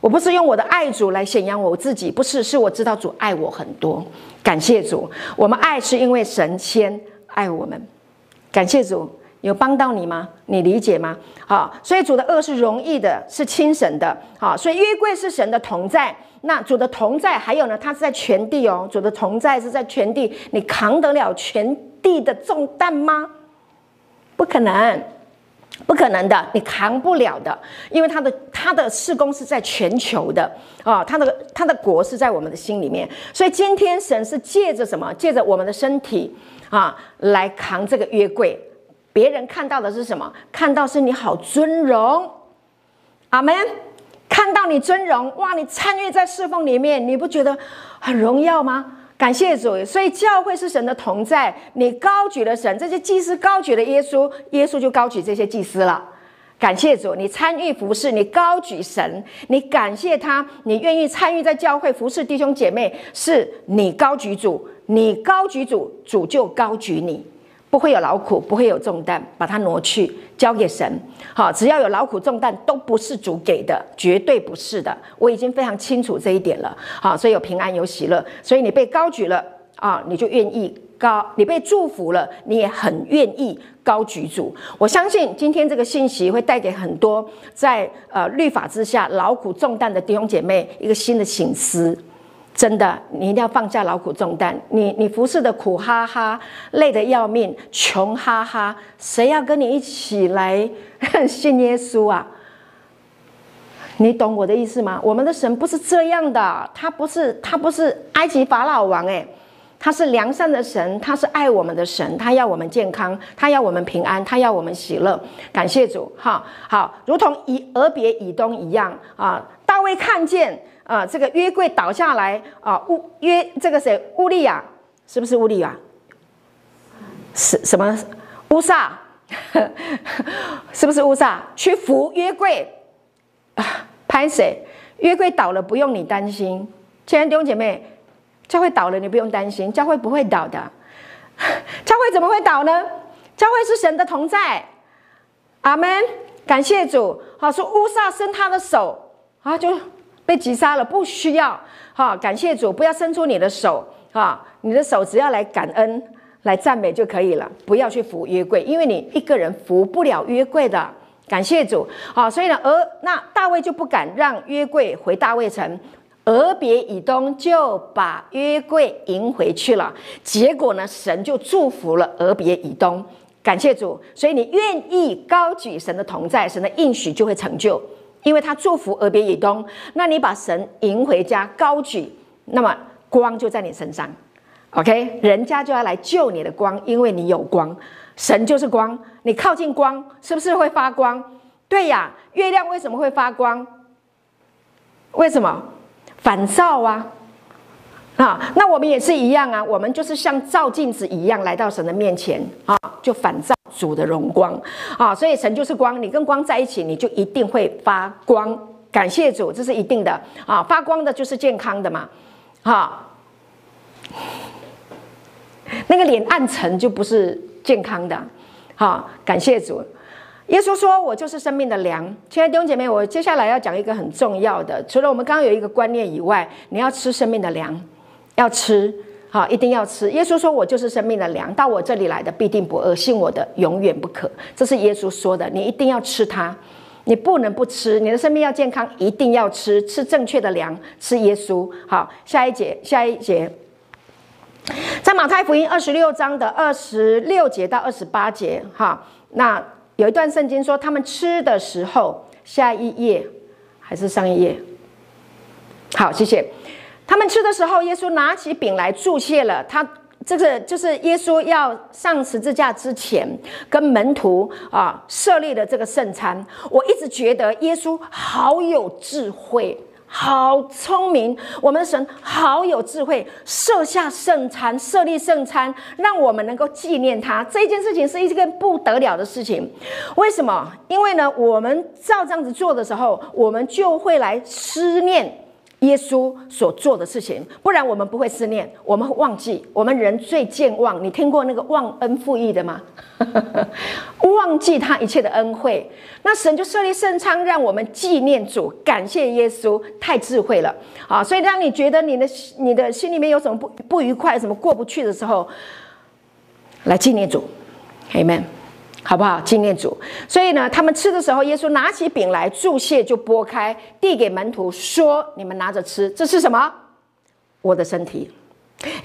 我不是用我的爱主来显扬我自己，不是，是我知道主爱我很多。感谢主，我们爱是因为神先爱我们。感谢主。有帮到你吗？你理解吗？好，所以主的轭是容易的，是轻省的。好，所以约柜是神的同在。那主的同在，还有呢？他是在全地哦。主的同在是在全地，你扛得了全地的重担吗？不可能，不可能的，你扛不了的，因为他的他的事工是在全球的啊，他的他的国是在我们的心里面。所以今天神是借着什么？借着我们的身体啊，来扛这个约柜。别人看到的是什么？看到是你好尊荣，阿门。看到你尊荣，哇！你参与在侍奉里面，你不觉得很荣耀吗？感谢主。所以教会是神的同在，你高举了神，这些祭司高举了耶稣，耶稣就高举这些祭司了。感谢主，你参与服侍，你高举神，你感谢他，你愿意参与在教会服侍弟兄姐妹，是你高举主，你高举主，主就高举你。不会有劳苦，不会有重担，把它挪去交给神。好，只要有劳苦重担，都不是主给的，绝对不是的。我已经非常清楚这一点了。好，所以有平安，有喜乐，所以你被高举了啊，你就愿意高；你被祝福了，你也很愿意高举主。我相信今天这个信息会带给很多在呃律法之下劳苦重担的弟兄姐妹一个新的醒思。真的，你一定要放下劳苦重担。你你服侍的苦哈哈，累得要命，穷哈哈，谁要跟你一起来信耶稣啊？你懂我的意思吗？我们的神不是这样的，他不是他不是埃及法老王诶，他是良善的神，他是爱我们的神，他要我们健康，他要我们平安，他要我们喜乐。感谢主，哈，好，如同以俄别以东一样啊。大卫看见啊，这个约柜倒下来啊，乌约这个谁？乌利亚是不是乌利亚？是什么？乌撒？<laughs> 是不是乌撒？去扶约柜啊？拍谁？约柜倒了，不用你担心。亲爱的弟兄姐妹。教会倒了，你不用担心，教会不会倒的。<laughs> 教会怎么会倒呢？教会是神的同在。阿门，感谢主。好，说乌撒伸他的手啊，就被击杀了，不需要。好，感谢主，不要伸出你的手啊，你的手只要来感恩、来赞美就可以了，不要去扶约柜，因为你一个人扶不了约柜的。感谢主。好，所以呢，而那大卫就不敢让约柜回大卫城。俄别以东就把约柜迎回去了，结果呢，神就祝福了俄别以东。感谢主，所以你愿意高举神的同在，神的应许就会成就，因为他祝福俄别以东。那你把神迎回家，高举，那么光就在你身上。OK，人家就要来救你的光，因为你有光，神就是光，你靠近光，是不是会发光？对呀，月亮为什么会发光？为什么？反照啊，啊，那我们也是一样啊，我们就是像照镜子一样来到神的面前啊，就反照主的荣光啊，所以神就是光，你跟光在一起，你就一定会发光。感谢主，这是一定的啊，发光的就是健康的嘛，哈，那个脸暗沉就不是健康的，哈，感谢主。耶稣说：“我就是生命的粮。”亲爱的弟兄姐妹，我接下来要讲一个很重要的，除了我们刚刚有一个观念以外，你要吃生命的粮，要吃，好，一定要吃。耶稣说：“我就是生命的粮，到我这里来的必定不饿，信我的永远不渴。”这是耶稣说的，你一定要吃它，你不能不吃，你的生命要健康，一定要吃，吃正确的粮，吃耶稣。好，下一节，下一节，在马太福音二十六章的二十六节到二十八节，哈，那。有一段圣经说，他们吃的时候，下一页还是上一页？好，谢谢。他们吃的时候，耶稣拿起饼来祝谢了。他这个就是耶稣要上十字架之前，跟门徒啊设立的这个圣餐。我一直觉得耶稣好有智慧。好聪明，我们的神好有智慧，设下圣餐，设立圣餐，让我们能够纪念他。这一件事情是一件不得了的事情。为什么？因为呢，我们照这样子做的时候，我们就会来思念。耶稣所做的事情，不然我们不会思念，我们会忘记。我们人最健忘，你听过那个忘恩负义的吗？<laughs> 忘记他一切的恩惠。那神就设立圣餐，让我们纪念主，感谢耶稣，太智慧了啊！所以当你觉得你的你的心里面有什么不不愉快，什么过不去的时候，来纪念主，Amen。好不好？纪念主。所以呢，他们吃的时候，耶稣拿起饼来祝谢，就拨开，递给门徒说：“你们拿着吃，这是什么？我的身体，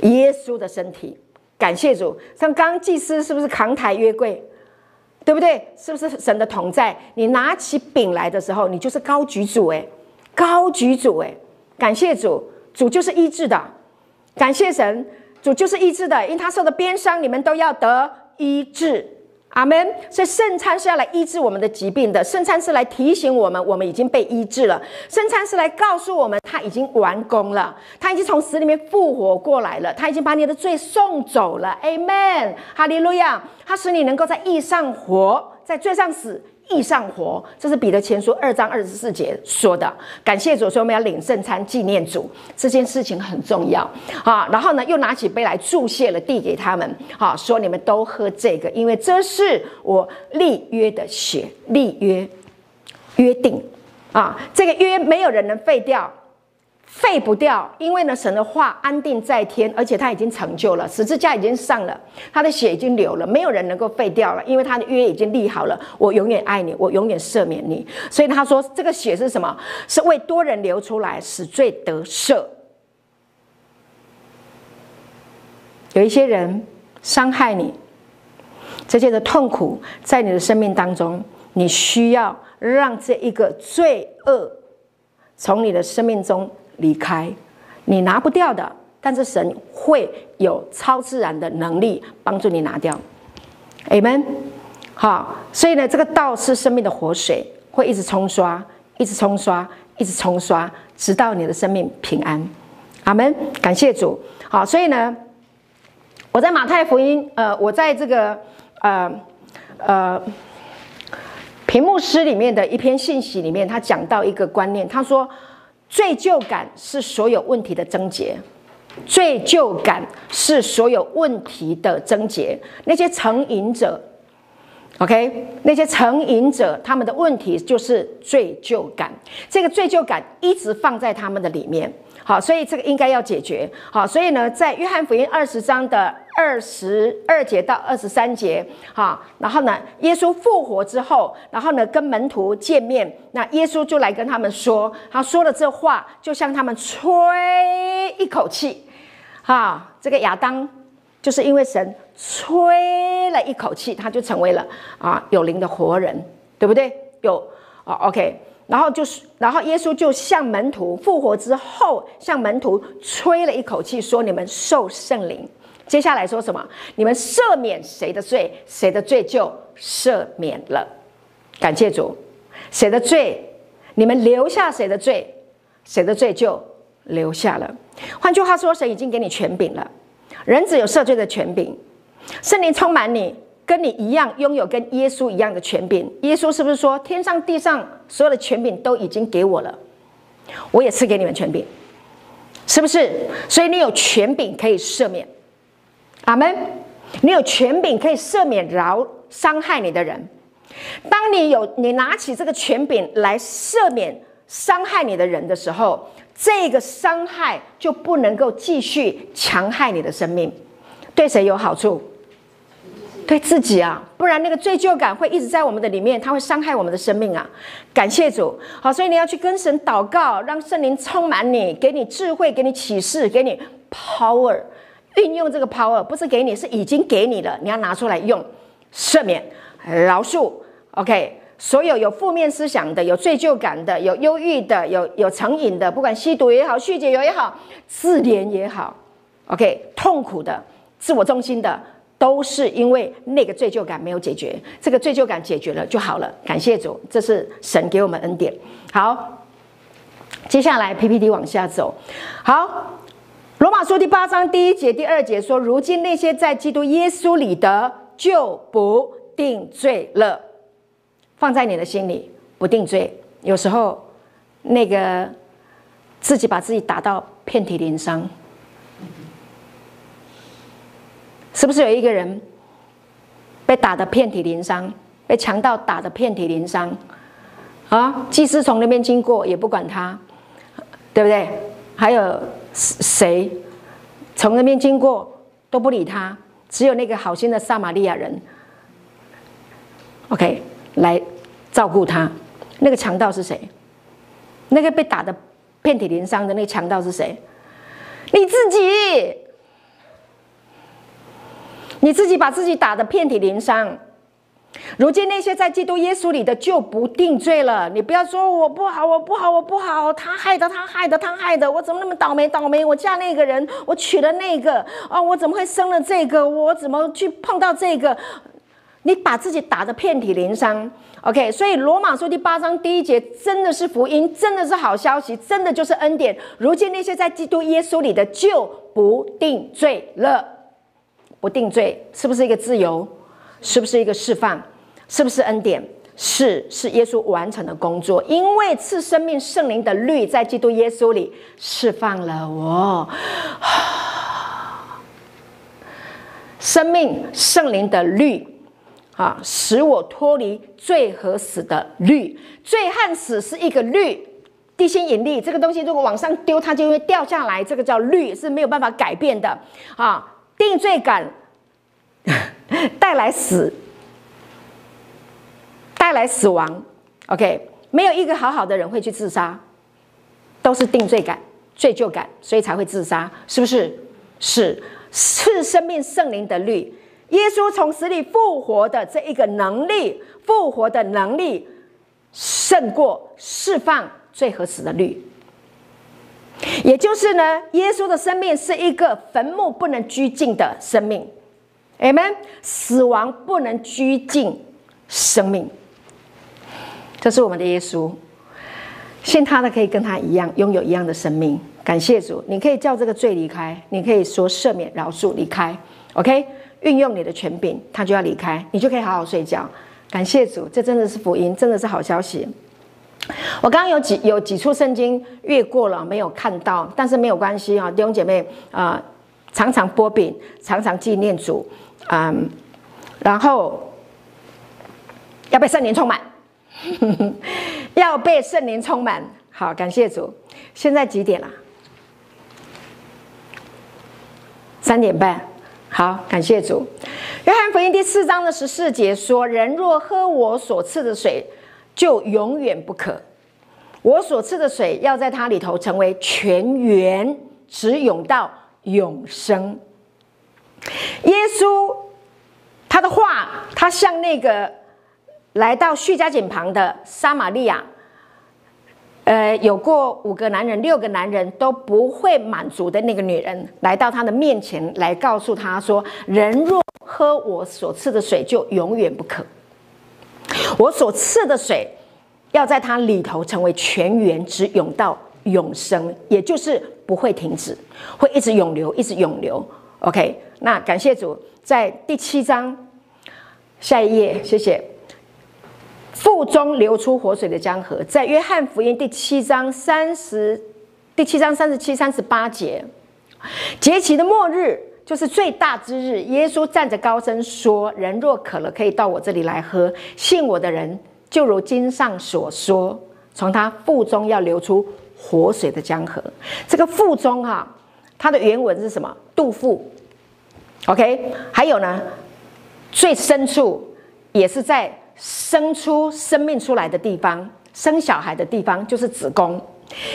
耶稣的身体。感谢主。像刚祭司是不是扛抬约柜？对不对？是不是神的同在？你拿起饼来的时候，你就是高举主，诶，高举主，诶，感谢主，主就是医治的。感谢神，主就是医治的，因他受的鞭伤，你们都要得医治。”阿门。所以圣餐是要来医治我们的疾病的，圣餐是来提醒我们，我们已经被医治了。圣餐是来告诉我们，他已经完工了，他已经从死里面复活过来了，他已经把你的罪送走了。Amen，，哈利路亚。他使你能够在义上活，在罪上死。地上活，这是彼得前书二章二十四节说的。感谢主，所以我们要领圣餐纪念主，这件事情很重要啊。然后呢，又拿起杯来祝谢了，递给他们，好说你们都喝这个，因为这是我立约的血，立约约定啊，这个约没有人能废掉。废不掉，因为呢，神的话安定在天，而且他已经成就了，十字架已经上了，他的血已经流了，没有人能够废掉了，因为他的约已经立好了。我永远爱你，我永远赦免你。所以他说，这个血是什么？是为多人流出来，使罪得赦。有一些人伤害你，这些的痛苦在你的生命当中，你需要让这一个罪恶从你的生命中。离开，你拿不掉的，但是神会有超自然的能力帮助你拿掉。Amen。好，所以呢，这个道是生命的活水，会一直冲刷，一直冲刷，一直冲刷，直到你的生命平安。阿门。感谢主。好，所以呢，我在马太福音，呃，我在这个，呃，呃，屏幕师里面的一篇信息里面，他讲到一个观念，他说，罪疚感是所有问题的症结，罪疚感是所有问题的症结。那些成瘾者，OK，那些成瘾者，他们的问题就是罪疚感，这个罪疚感一直放在他们的里面。好，所以这个应该要解决。好，所以呢，在约翰福音二十章的二十二节到二十三节，哈，然后呢，耶稣复活之后，然后呢，跟门徒见面，那耶稣就来跟他们说，他说了这话，就向他们吹一口气，哈，这个亚当就是因为神吹了一口气，他就成为了啊有灵的活人，对不对？有啊，OK。然后就是，然后耶稣就向门徒复活之后，向门徒吹了一口气，说：“你们受圣灵。”接下来说什么？你们赦免谁的罪，谁的罪就赦免了。感谢主，谁的罪，你们留下谁的罪，谁的罪就留下了。换句话说，神已经给你权柄了，人只有赦罪的权柄，圣灵充满你。跟你一样拥有跟耶稣一样的权柄，耶稣是不是说天上地上所有的权柄都已经给我了？我也赐给你们权柄，是不是？所以你有权柄可以赦免，阿门。你有权柄可以赦免饶伤害你的人。当你有你拿起这个权柄来赦免伤害你的人的时候，这个伤害就不能够继续强害你的生命。对谁有好处？对自己啊，不然那个罪疚感会一直在我们的里面，它会伤害我们的生命啊。感谢主，好，所以你要去跟神祷告，让圣灵充满你，给你智慧，给你启示，给你 power，运用这个 power，不是给你，是已经给你了，你要拿出来用，赦免、饶恕。OK，所有有负面思想的、有罪疚感的、有忧郁的、有有成瘾的，不管吸毒也好、酗酒也好、自怜也好，OK，痛苦的、自我中心的。都是因为那个罪疚感没有解决，这个罪疚感解决了就好了。感谢主，这是神给我们恩典。好，接下来 PPT 往下走。好，罗马书第八章第一节、第二节说：“如今那些在基督耶稣里的，就不定罪了。”放在你的心里，不定罪。有时候那个自己把自己打到遍体鳞伤。是不是有一个人被打得遍体鳞伤，被强盗打得遍体鳞伤？啊，祭司从那边经过也不管他，对不对？还有谁从那边经过都不理他？只有那个好心的撒玛利亚人，OK，来照顾他。那个强盗是谁？那个被打得遍体鳞伤的那个强盗是谁？你自己。你自己把自己打得遍体鳞伤，如今那些在基督耶稣里的就不定罪了。你不要说我不好，我不好，我不好，他害的，他害的，他害的，我怎么那么倒霉？倒霉！我嫁那个人，我娶了那个，哦，我怎么会生了这个？我怎么去碰到这个？你把自己打得遍体鳞伤。OK，所以罗马书第八章第一节真的是福音，真的是好消息，真的就是恩典。如今那些在基督耶稣里的就不定罪了。不定罪是不是一个自由？是不是一个释放？是不是恩典？是，是耶稣完成的工作。因为赐生命圣灵的律在基督耶稣里释放了我，生命圣灵的律啊，使我脱离罪和死的律。罪和死是一个律，地心引力这个东西如果往上丢，它就会掉下来。这个叫律，是没有办法改变的啊。定罪感 <laughs> 带来死，带来死亡。OK，没有一个好好的人会去自杀，都是定罪感、罪疚感，所以才会自杀，是不是？是是生命圣灵的律，耶稣从死里复活的这一个能力，复活的能力胜过释放罪和死的律。也就是呢，耶稣的生命是一个坟墓不能拘禁的生命，Amen。死亡不能拘禁生命，这是我们的耶稣。信他的可以跟他一样拥有一样的生命。感谢主，你可以叫这个罪离开，你可以说赦免、饶恕、离开。OK，运用你的权柄，他就要离开，你就可以好好睡觉。感谢主，这真的是福音，真的是好消息。我刚刚有几有几处圣经越过了，没有看到，但是没有关系啊，弟兄姐妹啊、常常擘饼，常常纪念主，嗯，然后要被圣灵充满，<laughs> 要被圣灵充满。好，感谢主。现在几点了？三点半。好，感谢主。约翰福音第四章的十四节说：“人若喝我所赐的水，就永远不可。我所赐的水要在它里头成为泉源，直涌到永生。”耶稣他的话，他向那个来到叙加井旁的撒玛利亚。呃，有过五个男人、六个男人都不会满足的那个女人，来到他的面前，来告诉他说：“人若喝我所赐的水，就永远不渴。我所赐的水，要在它里头成为泉源，只涌到永生，也就是不会停止，会一直涌流，一直涌流。”OK，那感谢主，在第七章下一页，谢谢。腹中流出活水的江河，在约翰福音第七章三十、第七章三十七、三十八节，节期的末日就是最大之日。耶稣站着高声说：“人若渴了，可以到我这里来喝。信我的人，就如经上所说，从他腹中要流出活水的江河。”这个腹中哈、啊，它的原文是什么？肚腹。OK，还有呢，最深处也是在。生出生命出来的地方，生小孩的地方就是子宫。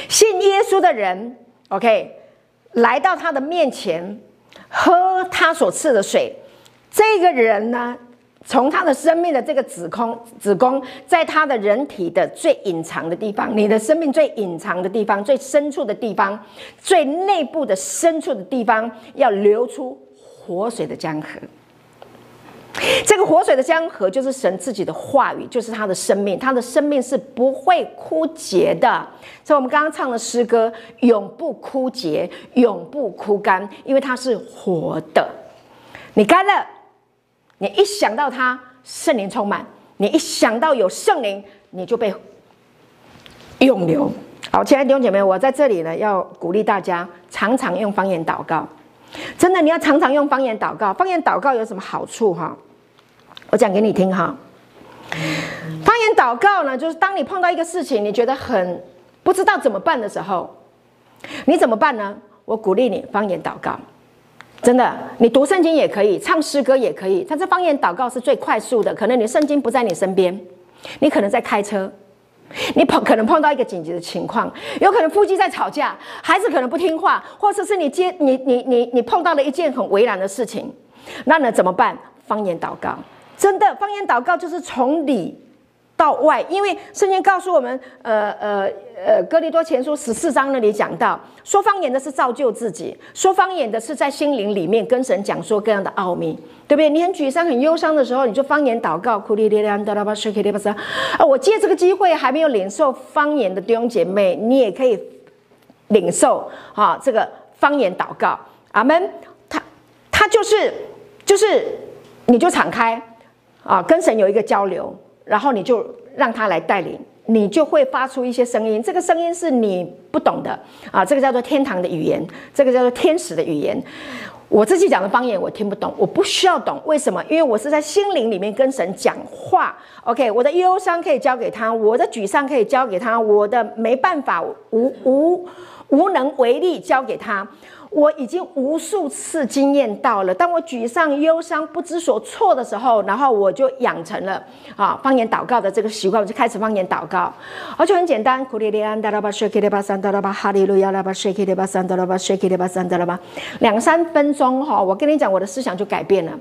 信耶稣的人，OK，来到他的面前，喝他所赐的水。这个人呢，从他的生命的这个子宫，子宫在他的人体的最隐藏的地方，你的生命最隐藏的地方，最深处的地方，最内部的深处的地方，要流出活水的江河。这个活水的江河就是神自己的话语，就是他的生命，他的生命是不会枯竭的。所以我们刚刚唱的诗歌，永不枯竭，永不枯干，因为它是活的。你干了，你一想到他圣灵充满，你一想到有圣灵，你就被永流。好，亲爱的弟兄姐妹，我在这里呢，要鼓励大家常常用方言祷告。真的，你要常常用方言祷告。方言祷告有什么好处哈？我讲给你听哈。方言祷告呢，就是当你碰到一个事情，你觉得很不知道怎么办的时候，你怎么办呢？我鼓励你方言祷告。真的，你读圣经也可以，唱诗歌也可以。但是方言祷告是最快速的。可能你圣经不在你身边，你可能在开车，你碰可能碰到一个紧急的情况，有可能夫妻在吵架，孩子可能不听话，或者是你接你你你你碰到了一件很为难的事情，那呢怎么办？方言祷告。真的，方言祷告就是从里到外，因为圣经告诉我们，呃呃呃，哥林多前书十四章那里讲到，说方言的是造就自己，说方言的是在心灵里面跟神讲说各样的奥秘，对不对？你很沮丧、很忧伤的时候，你就方言祷告，哭哩哩啦，哒啦吧，水哩哩吧沙。啊，我借这个机会，还没有领受方言的弟兄姐妹，你也可以领受啊，这个方言祷告，阿门。他他就是就是，你就敞开。啊，跟神有一个交流，然后你就让他来带领，你就会发出一些声音。这个声音是你不懂的啊，这个叫做天堂的语言，这个叫做天使的语言。我自己讲的方言我听不懂，我不需要懂，为什么？因为我是在心灵里面跟神讲话。OK，我的忧伤可以交给他，我的沮丧可以交给他，我的没办法无无无能为力交给他。我已经无数次经验到了，当我沮丧、忧伤、不知所措的时候，然后我就养成了啊方言祷告的这个习惯，我就开始方言祷告，而且很简单，库里利安达拉巴谢克利巴三达拉巴哈利路亚拉巴谢克利巴三达拉巴谢克利巴三达拉巴，两三分钟哈，我跟你讲，我的思想就改变了，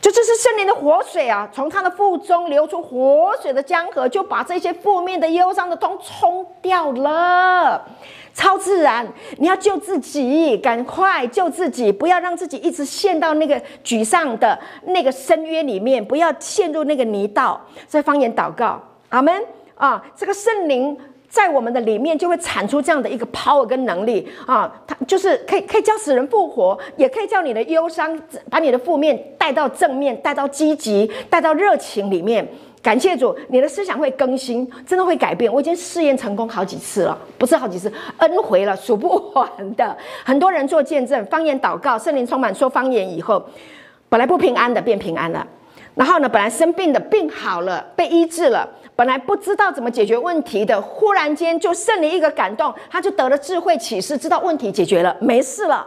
就这是圣灵的活水啊，从他的腹中流出活水的江河，就把这些负面的、忧伤的通冲掉了。超自然，你要救自己，赶快救自己，不要让自己一直陷到那个沮丧的那个深渊里面，不要陷入那个泥道。在方言祷告，阿门啊！这个圣灵。在我们的里面，就会产出这样的一个 power 跟能力啊，它就是可以可以叫死人复活，也可以叫你的忧伤，把你的负面带到正面，带到积极，带到热情里面。感谢主，你的思想会更新，真的会改变。我已经试验成功好几次了，不是好几次，N 回了，数不完的。很多人做见证，方言祷告，圣灵充满，说方言以后，本来不平安的变平安了，然后呢，本来生病的病好了，被医治了。本来不知道怎么解决问题的，忽然间就圣灵一个感动，他就得了智慧启示，知道问题解决了，没事了。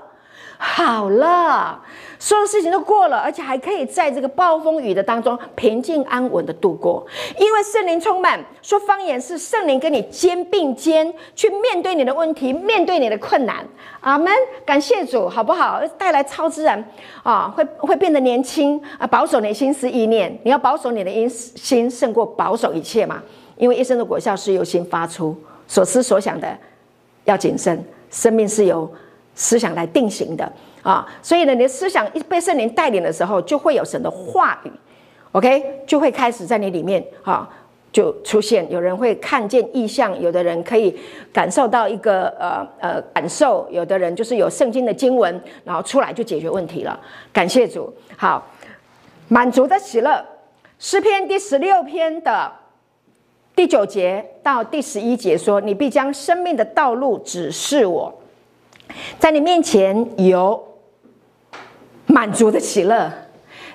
好了，所有事情都过了，而且还可以在这个暴风雨的当中平静安稳的度过，因为圣灵充满。说方言是圣灵跟你肩并肩去面对你的问题，面对你的困难。阿门，感谢主，好不好？带来超自然啊，会会变得年轻啊，保守你心思意念。你要保守你的心，胜过保守一切嘛。因为一生的果效是由心发出，所思所想的要谨慎，生命是由。思想来定型的啊，所以呢，你的思想一被圣灵带领的时候，就会有神的话语，OK，就会开始在你里面啊，就出现。有人会看见异象，有的人可以感受到一个呃呃感受，有的人就是有圣经的经文，然后出来就解决问题了。感谢主，好，满足的喜乐，诗篇第十六篇的第九节到第十一节说：“你必将生命的道路指示我。”在你面前有满足的喜乐，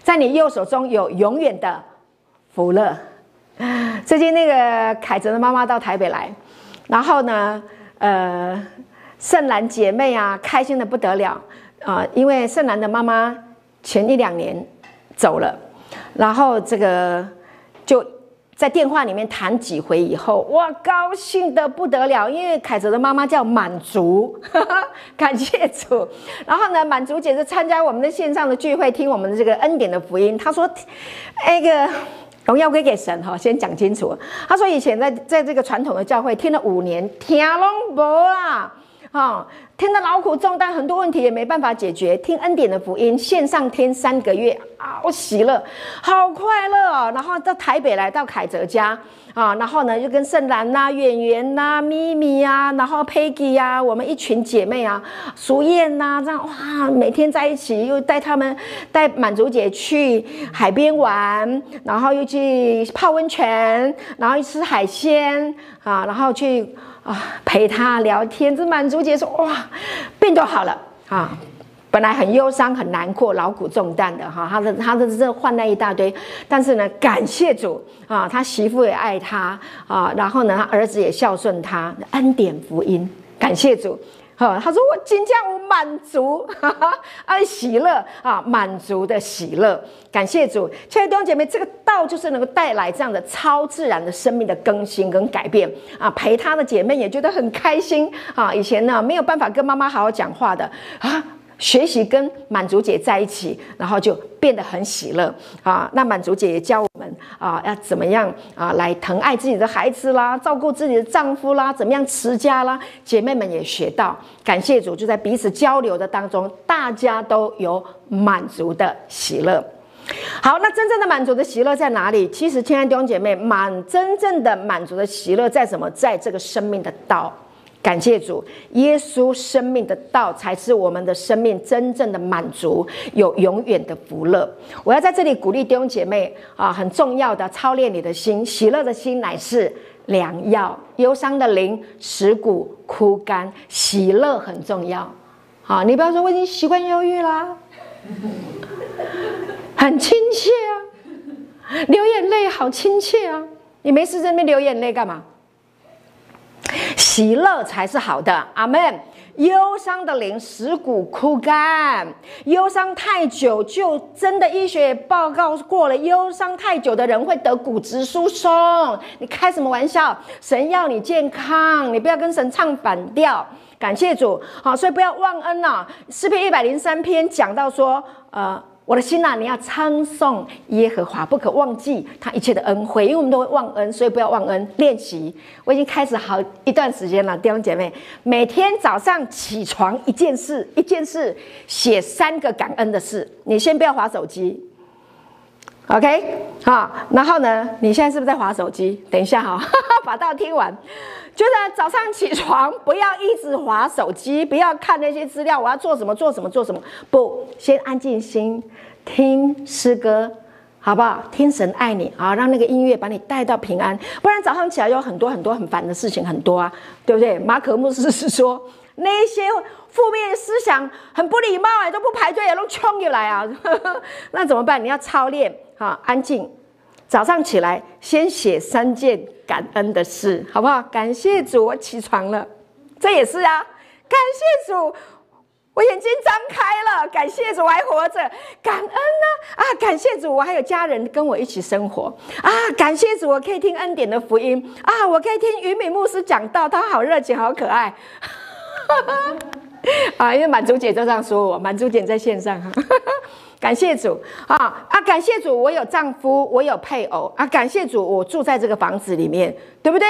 在你右手中有永远的福乐。最近那个凯泽的妈妈到台北来，然后呢，呃，圣兰姐妹啊，开心的不得了啊，因为圣兰的妈妈前一两年走了，然后这个就。在电话里面谈几回以后，哇，高兴的不得了，因为凯泽的妈妈叫满足，哈哈，感谢主。然后呢，满足姐就参加我们的线上的聚会，听我们的这个恩典的福音。她说：“那个荣耀归给神哈，先讲清楚。”她说以前在在这个传统的教会听了五年，听拢无啦。哈，听得劳苦重担，很多问题也没办法解决。听恩典的福音，线上听三个月，好喜乐，好快乐哦。然后到台北来到凯泽家啊，然后呢就跟圣兰呐、圆圆呐、咪咪呀，然后 Peggy 呀，我们一群姐妹啊，淑燕呐，这样哇，每天在一起，又带他们带满足姐去海边玩，然后又去泡温泉，然后去吃海鲜啊，然后去。啊，陪她聊天，这满足姐说：“哇，病都好了啊！本来很忧伤、很难过、劳苦重担的哈，他的他的这患难一大堆，但是呢，感谢主啊，他媳妇也爱他啊，然后呢，他儿子也孝顺他，恩典福音，感谢主哈。”他说我今天我满足，哈哈，啊，喜乐啊，满足的喜乐，感谢主，亲爱的弟兄姐妹，这个道就是能够带来这样的超自然的生命的更新跟改变啊，陪他的姐妹也觉得很开心啊，以前呢没有办法跟妈妈好好讲话的啊。学习跟满足姐在一起，然后就变得很喜乐啊。那满足姐也教我们啊，要怎么样啊来疼爱自己的孩子啦，照顾自己的丈夫啦，怎么样持家啦。姐妹们也学到，感谢主，就在彼此交流的当中，大家都有满足的喜乐。好，那真正的满足的喜乐在哪里？其实，亲爱的弟兄姐妹，满真正的满足的喜乐在什么？在这个生命的道。感谢主，耶稣生命的道才是我们的生命真正的满足，有永远的福乐。我要在这里鼓励弟兄姐妹啊，很重要的操练你的心，喜乐的心乃是良药，忧伤的灵使骨枯干，喜乐很重要。好，你不要说我已经习惯忧郁啦，<laughs> 很亲切啊，流眼泪好亲切啊，你没事在那边流眼泪干嘛？喜乐才是好的，阿门。忧伤的灵使骨枯干，忧伤太久，就真的医学报告过了，忧伤太久的人会得骨质疏松。你开什么玩笑？神要你健康，你不要跟神唱反调。感谢主，好，所以不要忘恩呐、诗篇一百零三篇讲到说，呃，我的心呐、啊，你要称颂耶和华，不可忘记他一切的恩惠，因为我们都会忘恩，所以不要忘恩。练习，我已经开始好一段时间了，弟兄姐妹，每天早上起床一件事，一件事写三个感恩的事。你先不要划手机，OK？好，然后呢，你现在是不是在滑手机？等一下哈，<laughs> 把道听完。就是早上起床不要一直滑手机，不要看那些资料。我要做什么？做什么？做什么？不，先安静心，听诗歌，好不好？听神爱你啊，让那个音乐把你带到平安。不然早上起来有很多很多很烦的事情，很多啊，对不对？马可牧师是说那些负面思想很不礼貌哎，都不排队也都冲进来啊，<laughs> 那怎么办？你要操练好，安静。早上起来，先写三件感恩的事，好不好？感谢主，我起床了，这也是啊。感谢主，我眼睛张开了。感谢主，我还活着。感恩呢？啊，感谢主，我还有家人跟我一起生活。啊，感谢主，我可以听恩典的福音。啊，我可以听于敏牧师讲道，他好热情，好可爱。<laughs> 啊，因为满足姐就这样说我，满足姐在线上哈。感谢主啊啊！感谢主，我有丈夫，我有配偶啊！感谢主，我住在这个房子里面，对不对？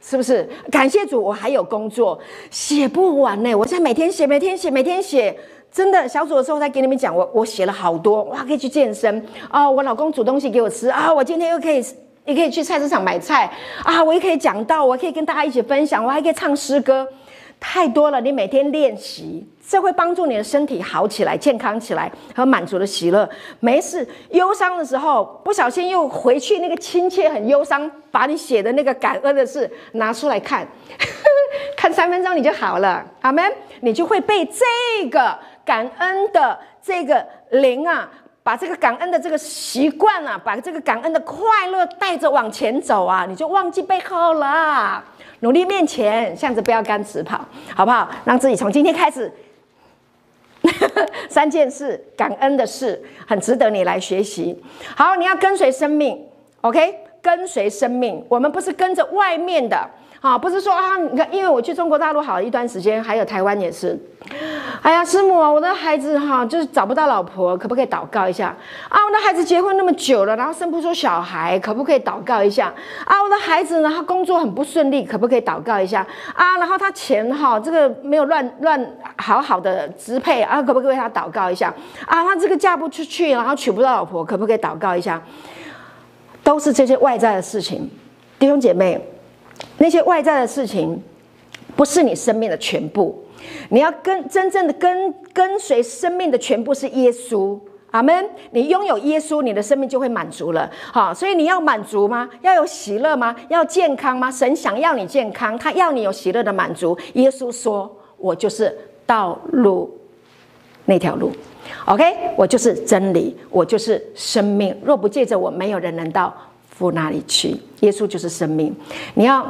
是不是？感谢主，我还有工作，写不完呢。我现在每天写，每天写，每天写，真的。小组的时候我再给你们讲，我我写了好多，哇，可以去健身啊！我老公煮东西给我吃啊！我今天又可以，也可以去菜市场买菜啊！我也可以讲道，我可以跟大家一起分享，我还可以唱诗歌，太多了。你每天练习。这会帮助你的身体好起来、健康起来和满足的喜乐。没事，忧伤的时候不小心又回去那个亲切、很忧伤，把你写的那个感恩的事拿出来看，<laughs> 看三分钟你就好了。阿门，你就会被这个感恩的这个灵啊，把这个感恩的这个习惯啊，把这个感恩的快乐带着往前走啊，你就忘记背后了，努力面前，向着标杆直跑，好不好？让自己从今天开始。<laughs> 三件事，感恩的事，很值得你来学习。好，你要跟随生命，OK？跟随生命，我们不是跟着外面的。啊，不是说啊，你看，因为我去中国大陆好一段时间，还有台湾也是。哎呀，师母，我的孩子哈，就是找不到老婆，可不可以祷告一下？啊，我的孩子结婚那么久了，然后生不出小孩，可不可以祷告一下？啊，我的孩子呢，他工作很不顺利，可不可以祷告一下？啊，然后他钱哈，这个没有乱乱好好的支配啊，可不可以为他祷告一下？啊，他这个嫁不出去，然后娶不到老婆，可不可以祷告一下？都是这些外在的事情，弟兄姐妹。那些外在的事情，不是你生命的全部。你要跟真正的跟跟随生命的全部是耶稣，阿门。你拥有耶稣，你的生命就会满足了。好，所以你要满足吗？要有喜乐吗？要健康吗？神想要你健康，他要你有喜乐的满足。耶稣说：“我就是道路，那条路。”OK，我就是真理，我就是生命。若不借着我，没有人能到父那里去。耶稣就是生命，你要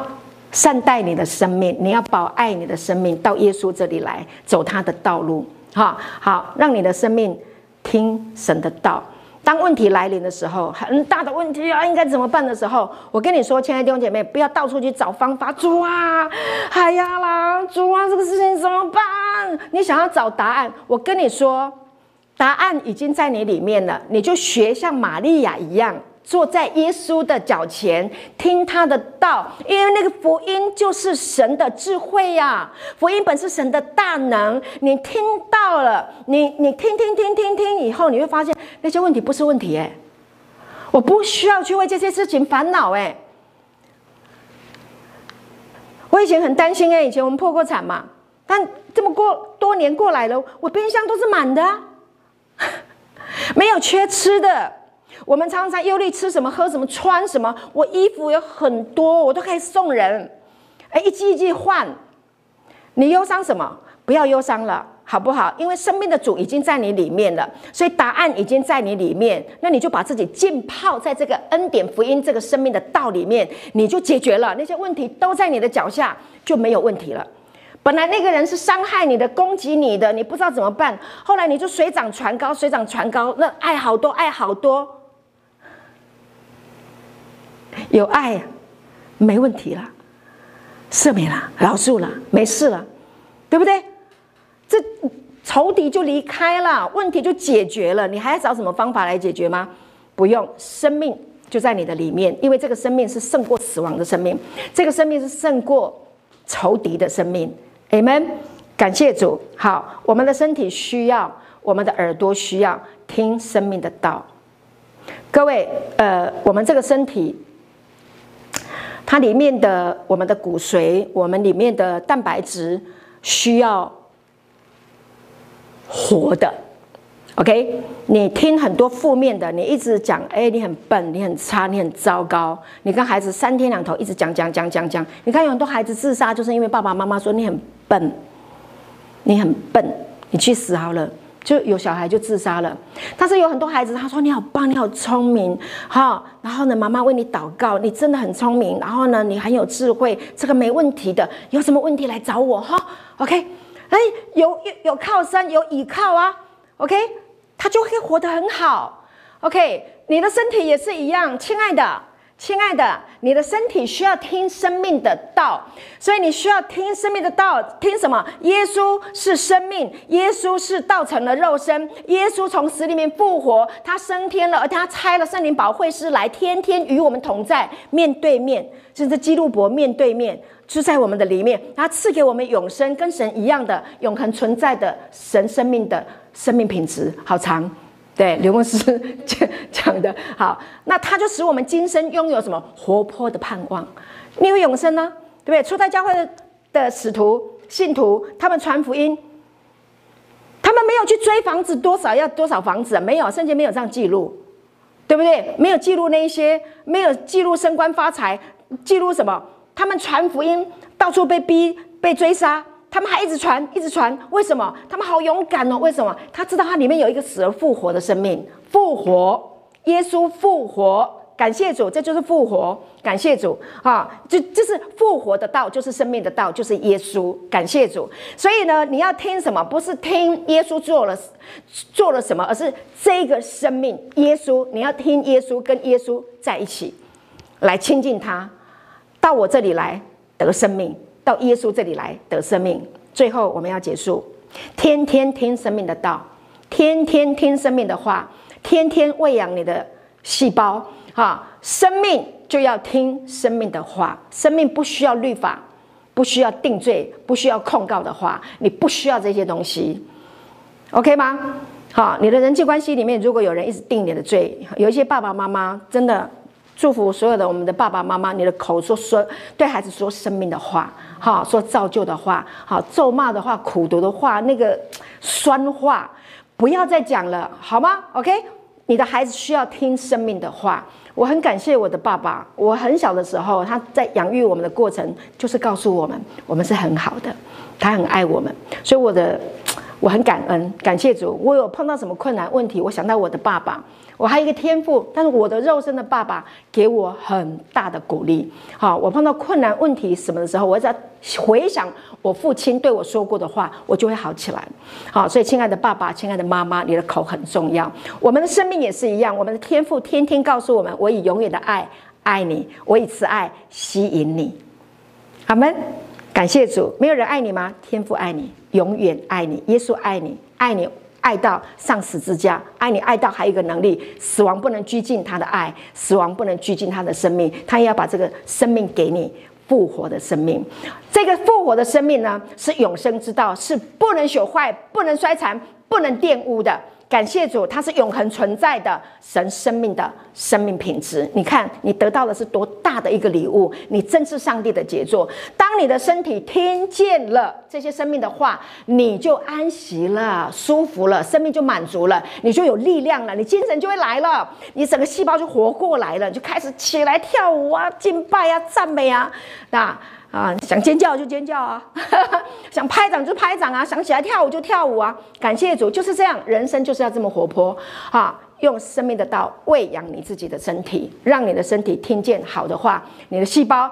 善待你的生命，你要保爱你的生命，到耶稣这里来走他的道路，哈好让你的生命听神的道。当问题来临的时候，很大的问题啊，应该怎么办的时候，我跟你说，亲爱的弟兄姐妹，不要到处去找方法。主啊，哎呀啦，主啊，这个事情怎么办？你想要找答案，我跟你说，答案已经在你里面了，你就学像玛利亚一样。坐在耶稣的脚前，听他的道，因为那个福音就是神的智慧呀、啊。福音本是神的大能，你听到了，你你听听听听听以后，你会发现那些问题不是问题哎，我不需要去为这些事情烦恼哎。我以前很担心哎，以前我们破过产嘛，但这么过多年过来了，我冰箱都是满的，<laughs> 没有缺吃的。我们常常忧虑吃什么、喝什么、穿什么。我衣服有很多，我都可以送人，哎，一季一季换。你忧伤什么？不要忧伤了，好不好？因为生命的主已经在你里面了，所以答案已经在你里面。那你就把自己浸泡在这个恩典福音、这个生命的道里面，你就解决了那些问题，都在你的脚下，就没有问题了。本来那个人是伤害你的、攻击你的，你不知道怎么办。后来你就水涨船高，水涨船高，那爱好多，爱好多。有爱，没问题了，赦免了，饶恕了，没事了，对不对？这仇敌就离开了，问题就解决了。你还要找什么方法来解决吗？不用，生命就在你的里面，因为这个生命是胜过死亡的生命，这个生命是胜过仇敌的生命。Amen。感谢主。好，我们的身体需要，我们的耳朵需要听生命的道。各位，呃，我们这个身体，它里面的我们的骨髓，我们里面的蛋白质需要。活的，OK？你听很多负面的，你一直讲，哎，你很笨，你很差，你很糟糕。你跟孩子三天两头一直讲讲讲讲讲。你看有很多孩子自杀，就是因为爸爸妈妈说你很笨，你很笨，你去死好了。就有小孩就自杀了。但是有很多孩子他说你好棒，你好聪明，哈。然后呢，妈妈为你祷告，你真的很聪明。然后呢，你很有智慧，这个没问题的。有什么问题来找我哈，OK？哎，有有有靠山，有倚靠啊，OK，他就会活得很好，OK，你的身体也是一样，亲爱的，亲爱的，你的身体需要听生命的道，所以你需要听生命的道，听什么？耶稣是生命，耶稣是道成了肉身，耶稣从死里面复活，他升天了，而他拆了圣灵保惠师来，天天与我们同在，面对面，甚至基路伯面对面。住在我们的里面，他赐给我们永生，跟神一样的永恒存在的神生命的生命品质，好长。对，刘牧师 <laughs> 讲讲的好，那他就使我们今生拥有什么活泼的盼望？你有永生呢？对不对？初代教会的使徒信徒，他们传福音，他们没有去追房子多少要多少房子，没有，圣经没有这样记录，对不对？没有记录那一些，没有记录升官发财，记录什么？他们传福音，到处被逼、被追杀，他们还一直传、一直传。为什么？他们好勇敢哦！为什么？他知道他里面有一个死而复活的生命，复活，耶稣复活，感谢主，这就是复活，感谢主啊！就就是复活的道，就是生命的道，就是耶稣，感谢主。所以呢，你要听什么？不是听耶稣做了做了什么，而是这个生命，耶稣，你要听耶稣，跟耶稣在一起，来亲近他。到我这里来得生命，到耶稣这里来得生命。最后我们要结束，天天听生命的道，天天听生命的话，天天喂养你的细胞。哈，生命就要听生命的话，生命不需要律法，不需要定罪，不需要控告的话，你不需要这些东西，OK 吗？好，你的人际关系里面，如果有人一直定你的罪，有一些爸爸妈妈真的。祝福所有的我们的爸爸妈妈，你的口说说对孩子说生命的话，哈，说造就的话，好，咒骂的话，苦毒的话，那个酸话，不要再讲了，好吗？OK，你的孩子需要听生命的话。我很感谢我的爸爸，我很小的时候，他在养育我们的过程，就是告诉我们，我们是很好的，他很爱我们，所以我的我很感恩，感谢主。我有碰到什么困难问题，我想到我的爸爸。我还有一个天赋，但是我的肉身的爸爸给我很大的鼓励。好，我碰到困难问题什么的时候，我在回想我父亲对我说过的话，我就会好起来。好，所以亲爱的爸爸，亲爱的妈妈，你的口很重要。我们的生命也是一样，我们的天赋天天告诉我们：我以永远的爱爱你，我以慈爱吸引你。阿门。感谢主，没有人爱你吗？天父爱你，永远爱你，耶稣爱你，爱你。爱到丧死之家，爱你爱到还有一个能力，死亡不能拘禁他的爱，死亡不能拘禁他的生命，他也要把这个生命给你，复活的生命。这个复活的生命呢，是永生之道，是不能朽坏、不能衰残、不能玷污的。感谢主，它是永恒存在的神生命的生命品质。你看，你得到的是多大的一个礼物！你真是上帝的杰作。当你的身体听见了这些生命的话，你就安息了，舒服了，生命就满足了，你就有力量了，你精神就会来了，你整个细胞就活过来了，就开始起来跳舞啊，敬拜啊，赞美啊，那。啊，想尖叫就尖叫啊，<laughs> 想拍掌就拍掌啊，想起来跳舞就跳舞啊！感谢主，就是这样，人生就是要这么活泼啊！用生命的道喂养你自己的身体，让你的身体听见好的话，你的细胞、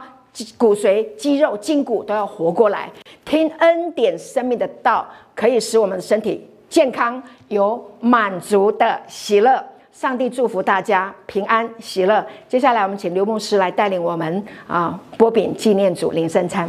骨髓、肌肉、筋骨都要活过来。听恩典生命的道，可以使我们的身体健康，有满足的喜乐。上帝祝福大家平安喜乐。接下来，我们请刘牧师来带领我们啊，波饼纪念组领圣餐。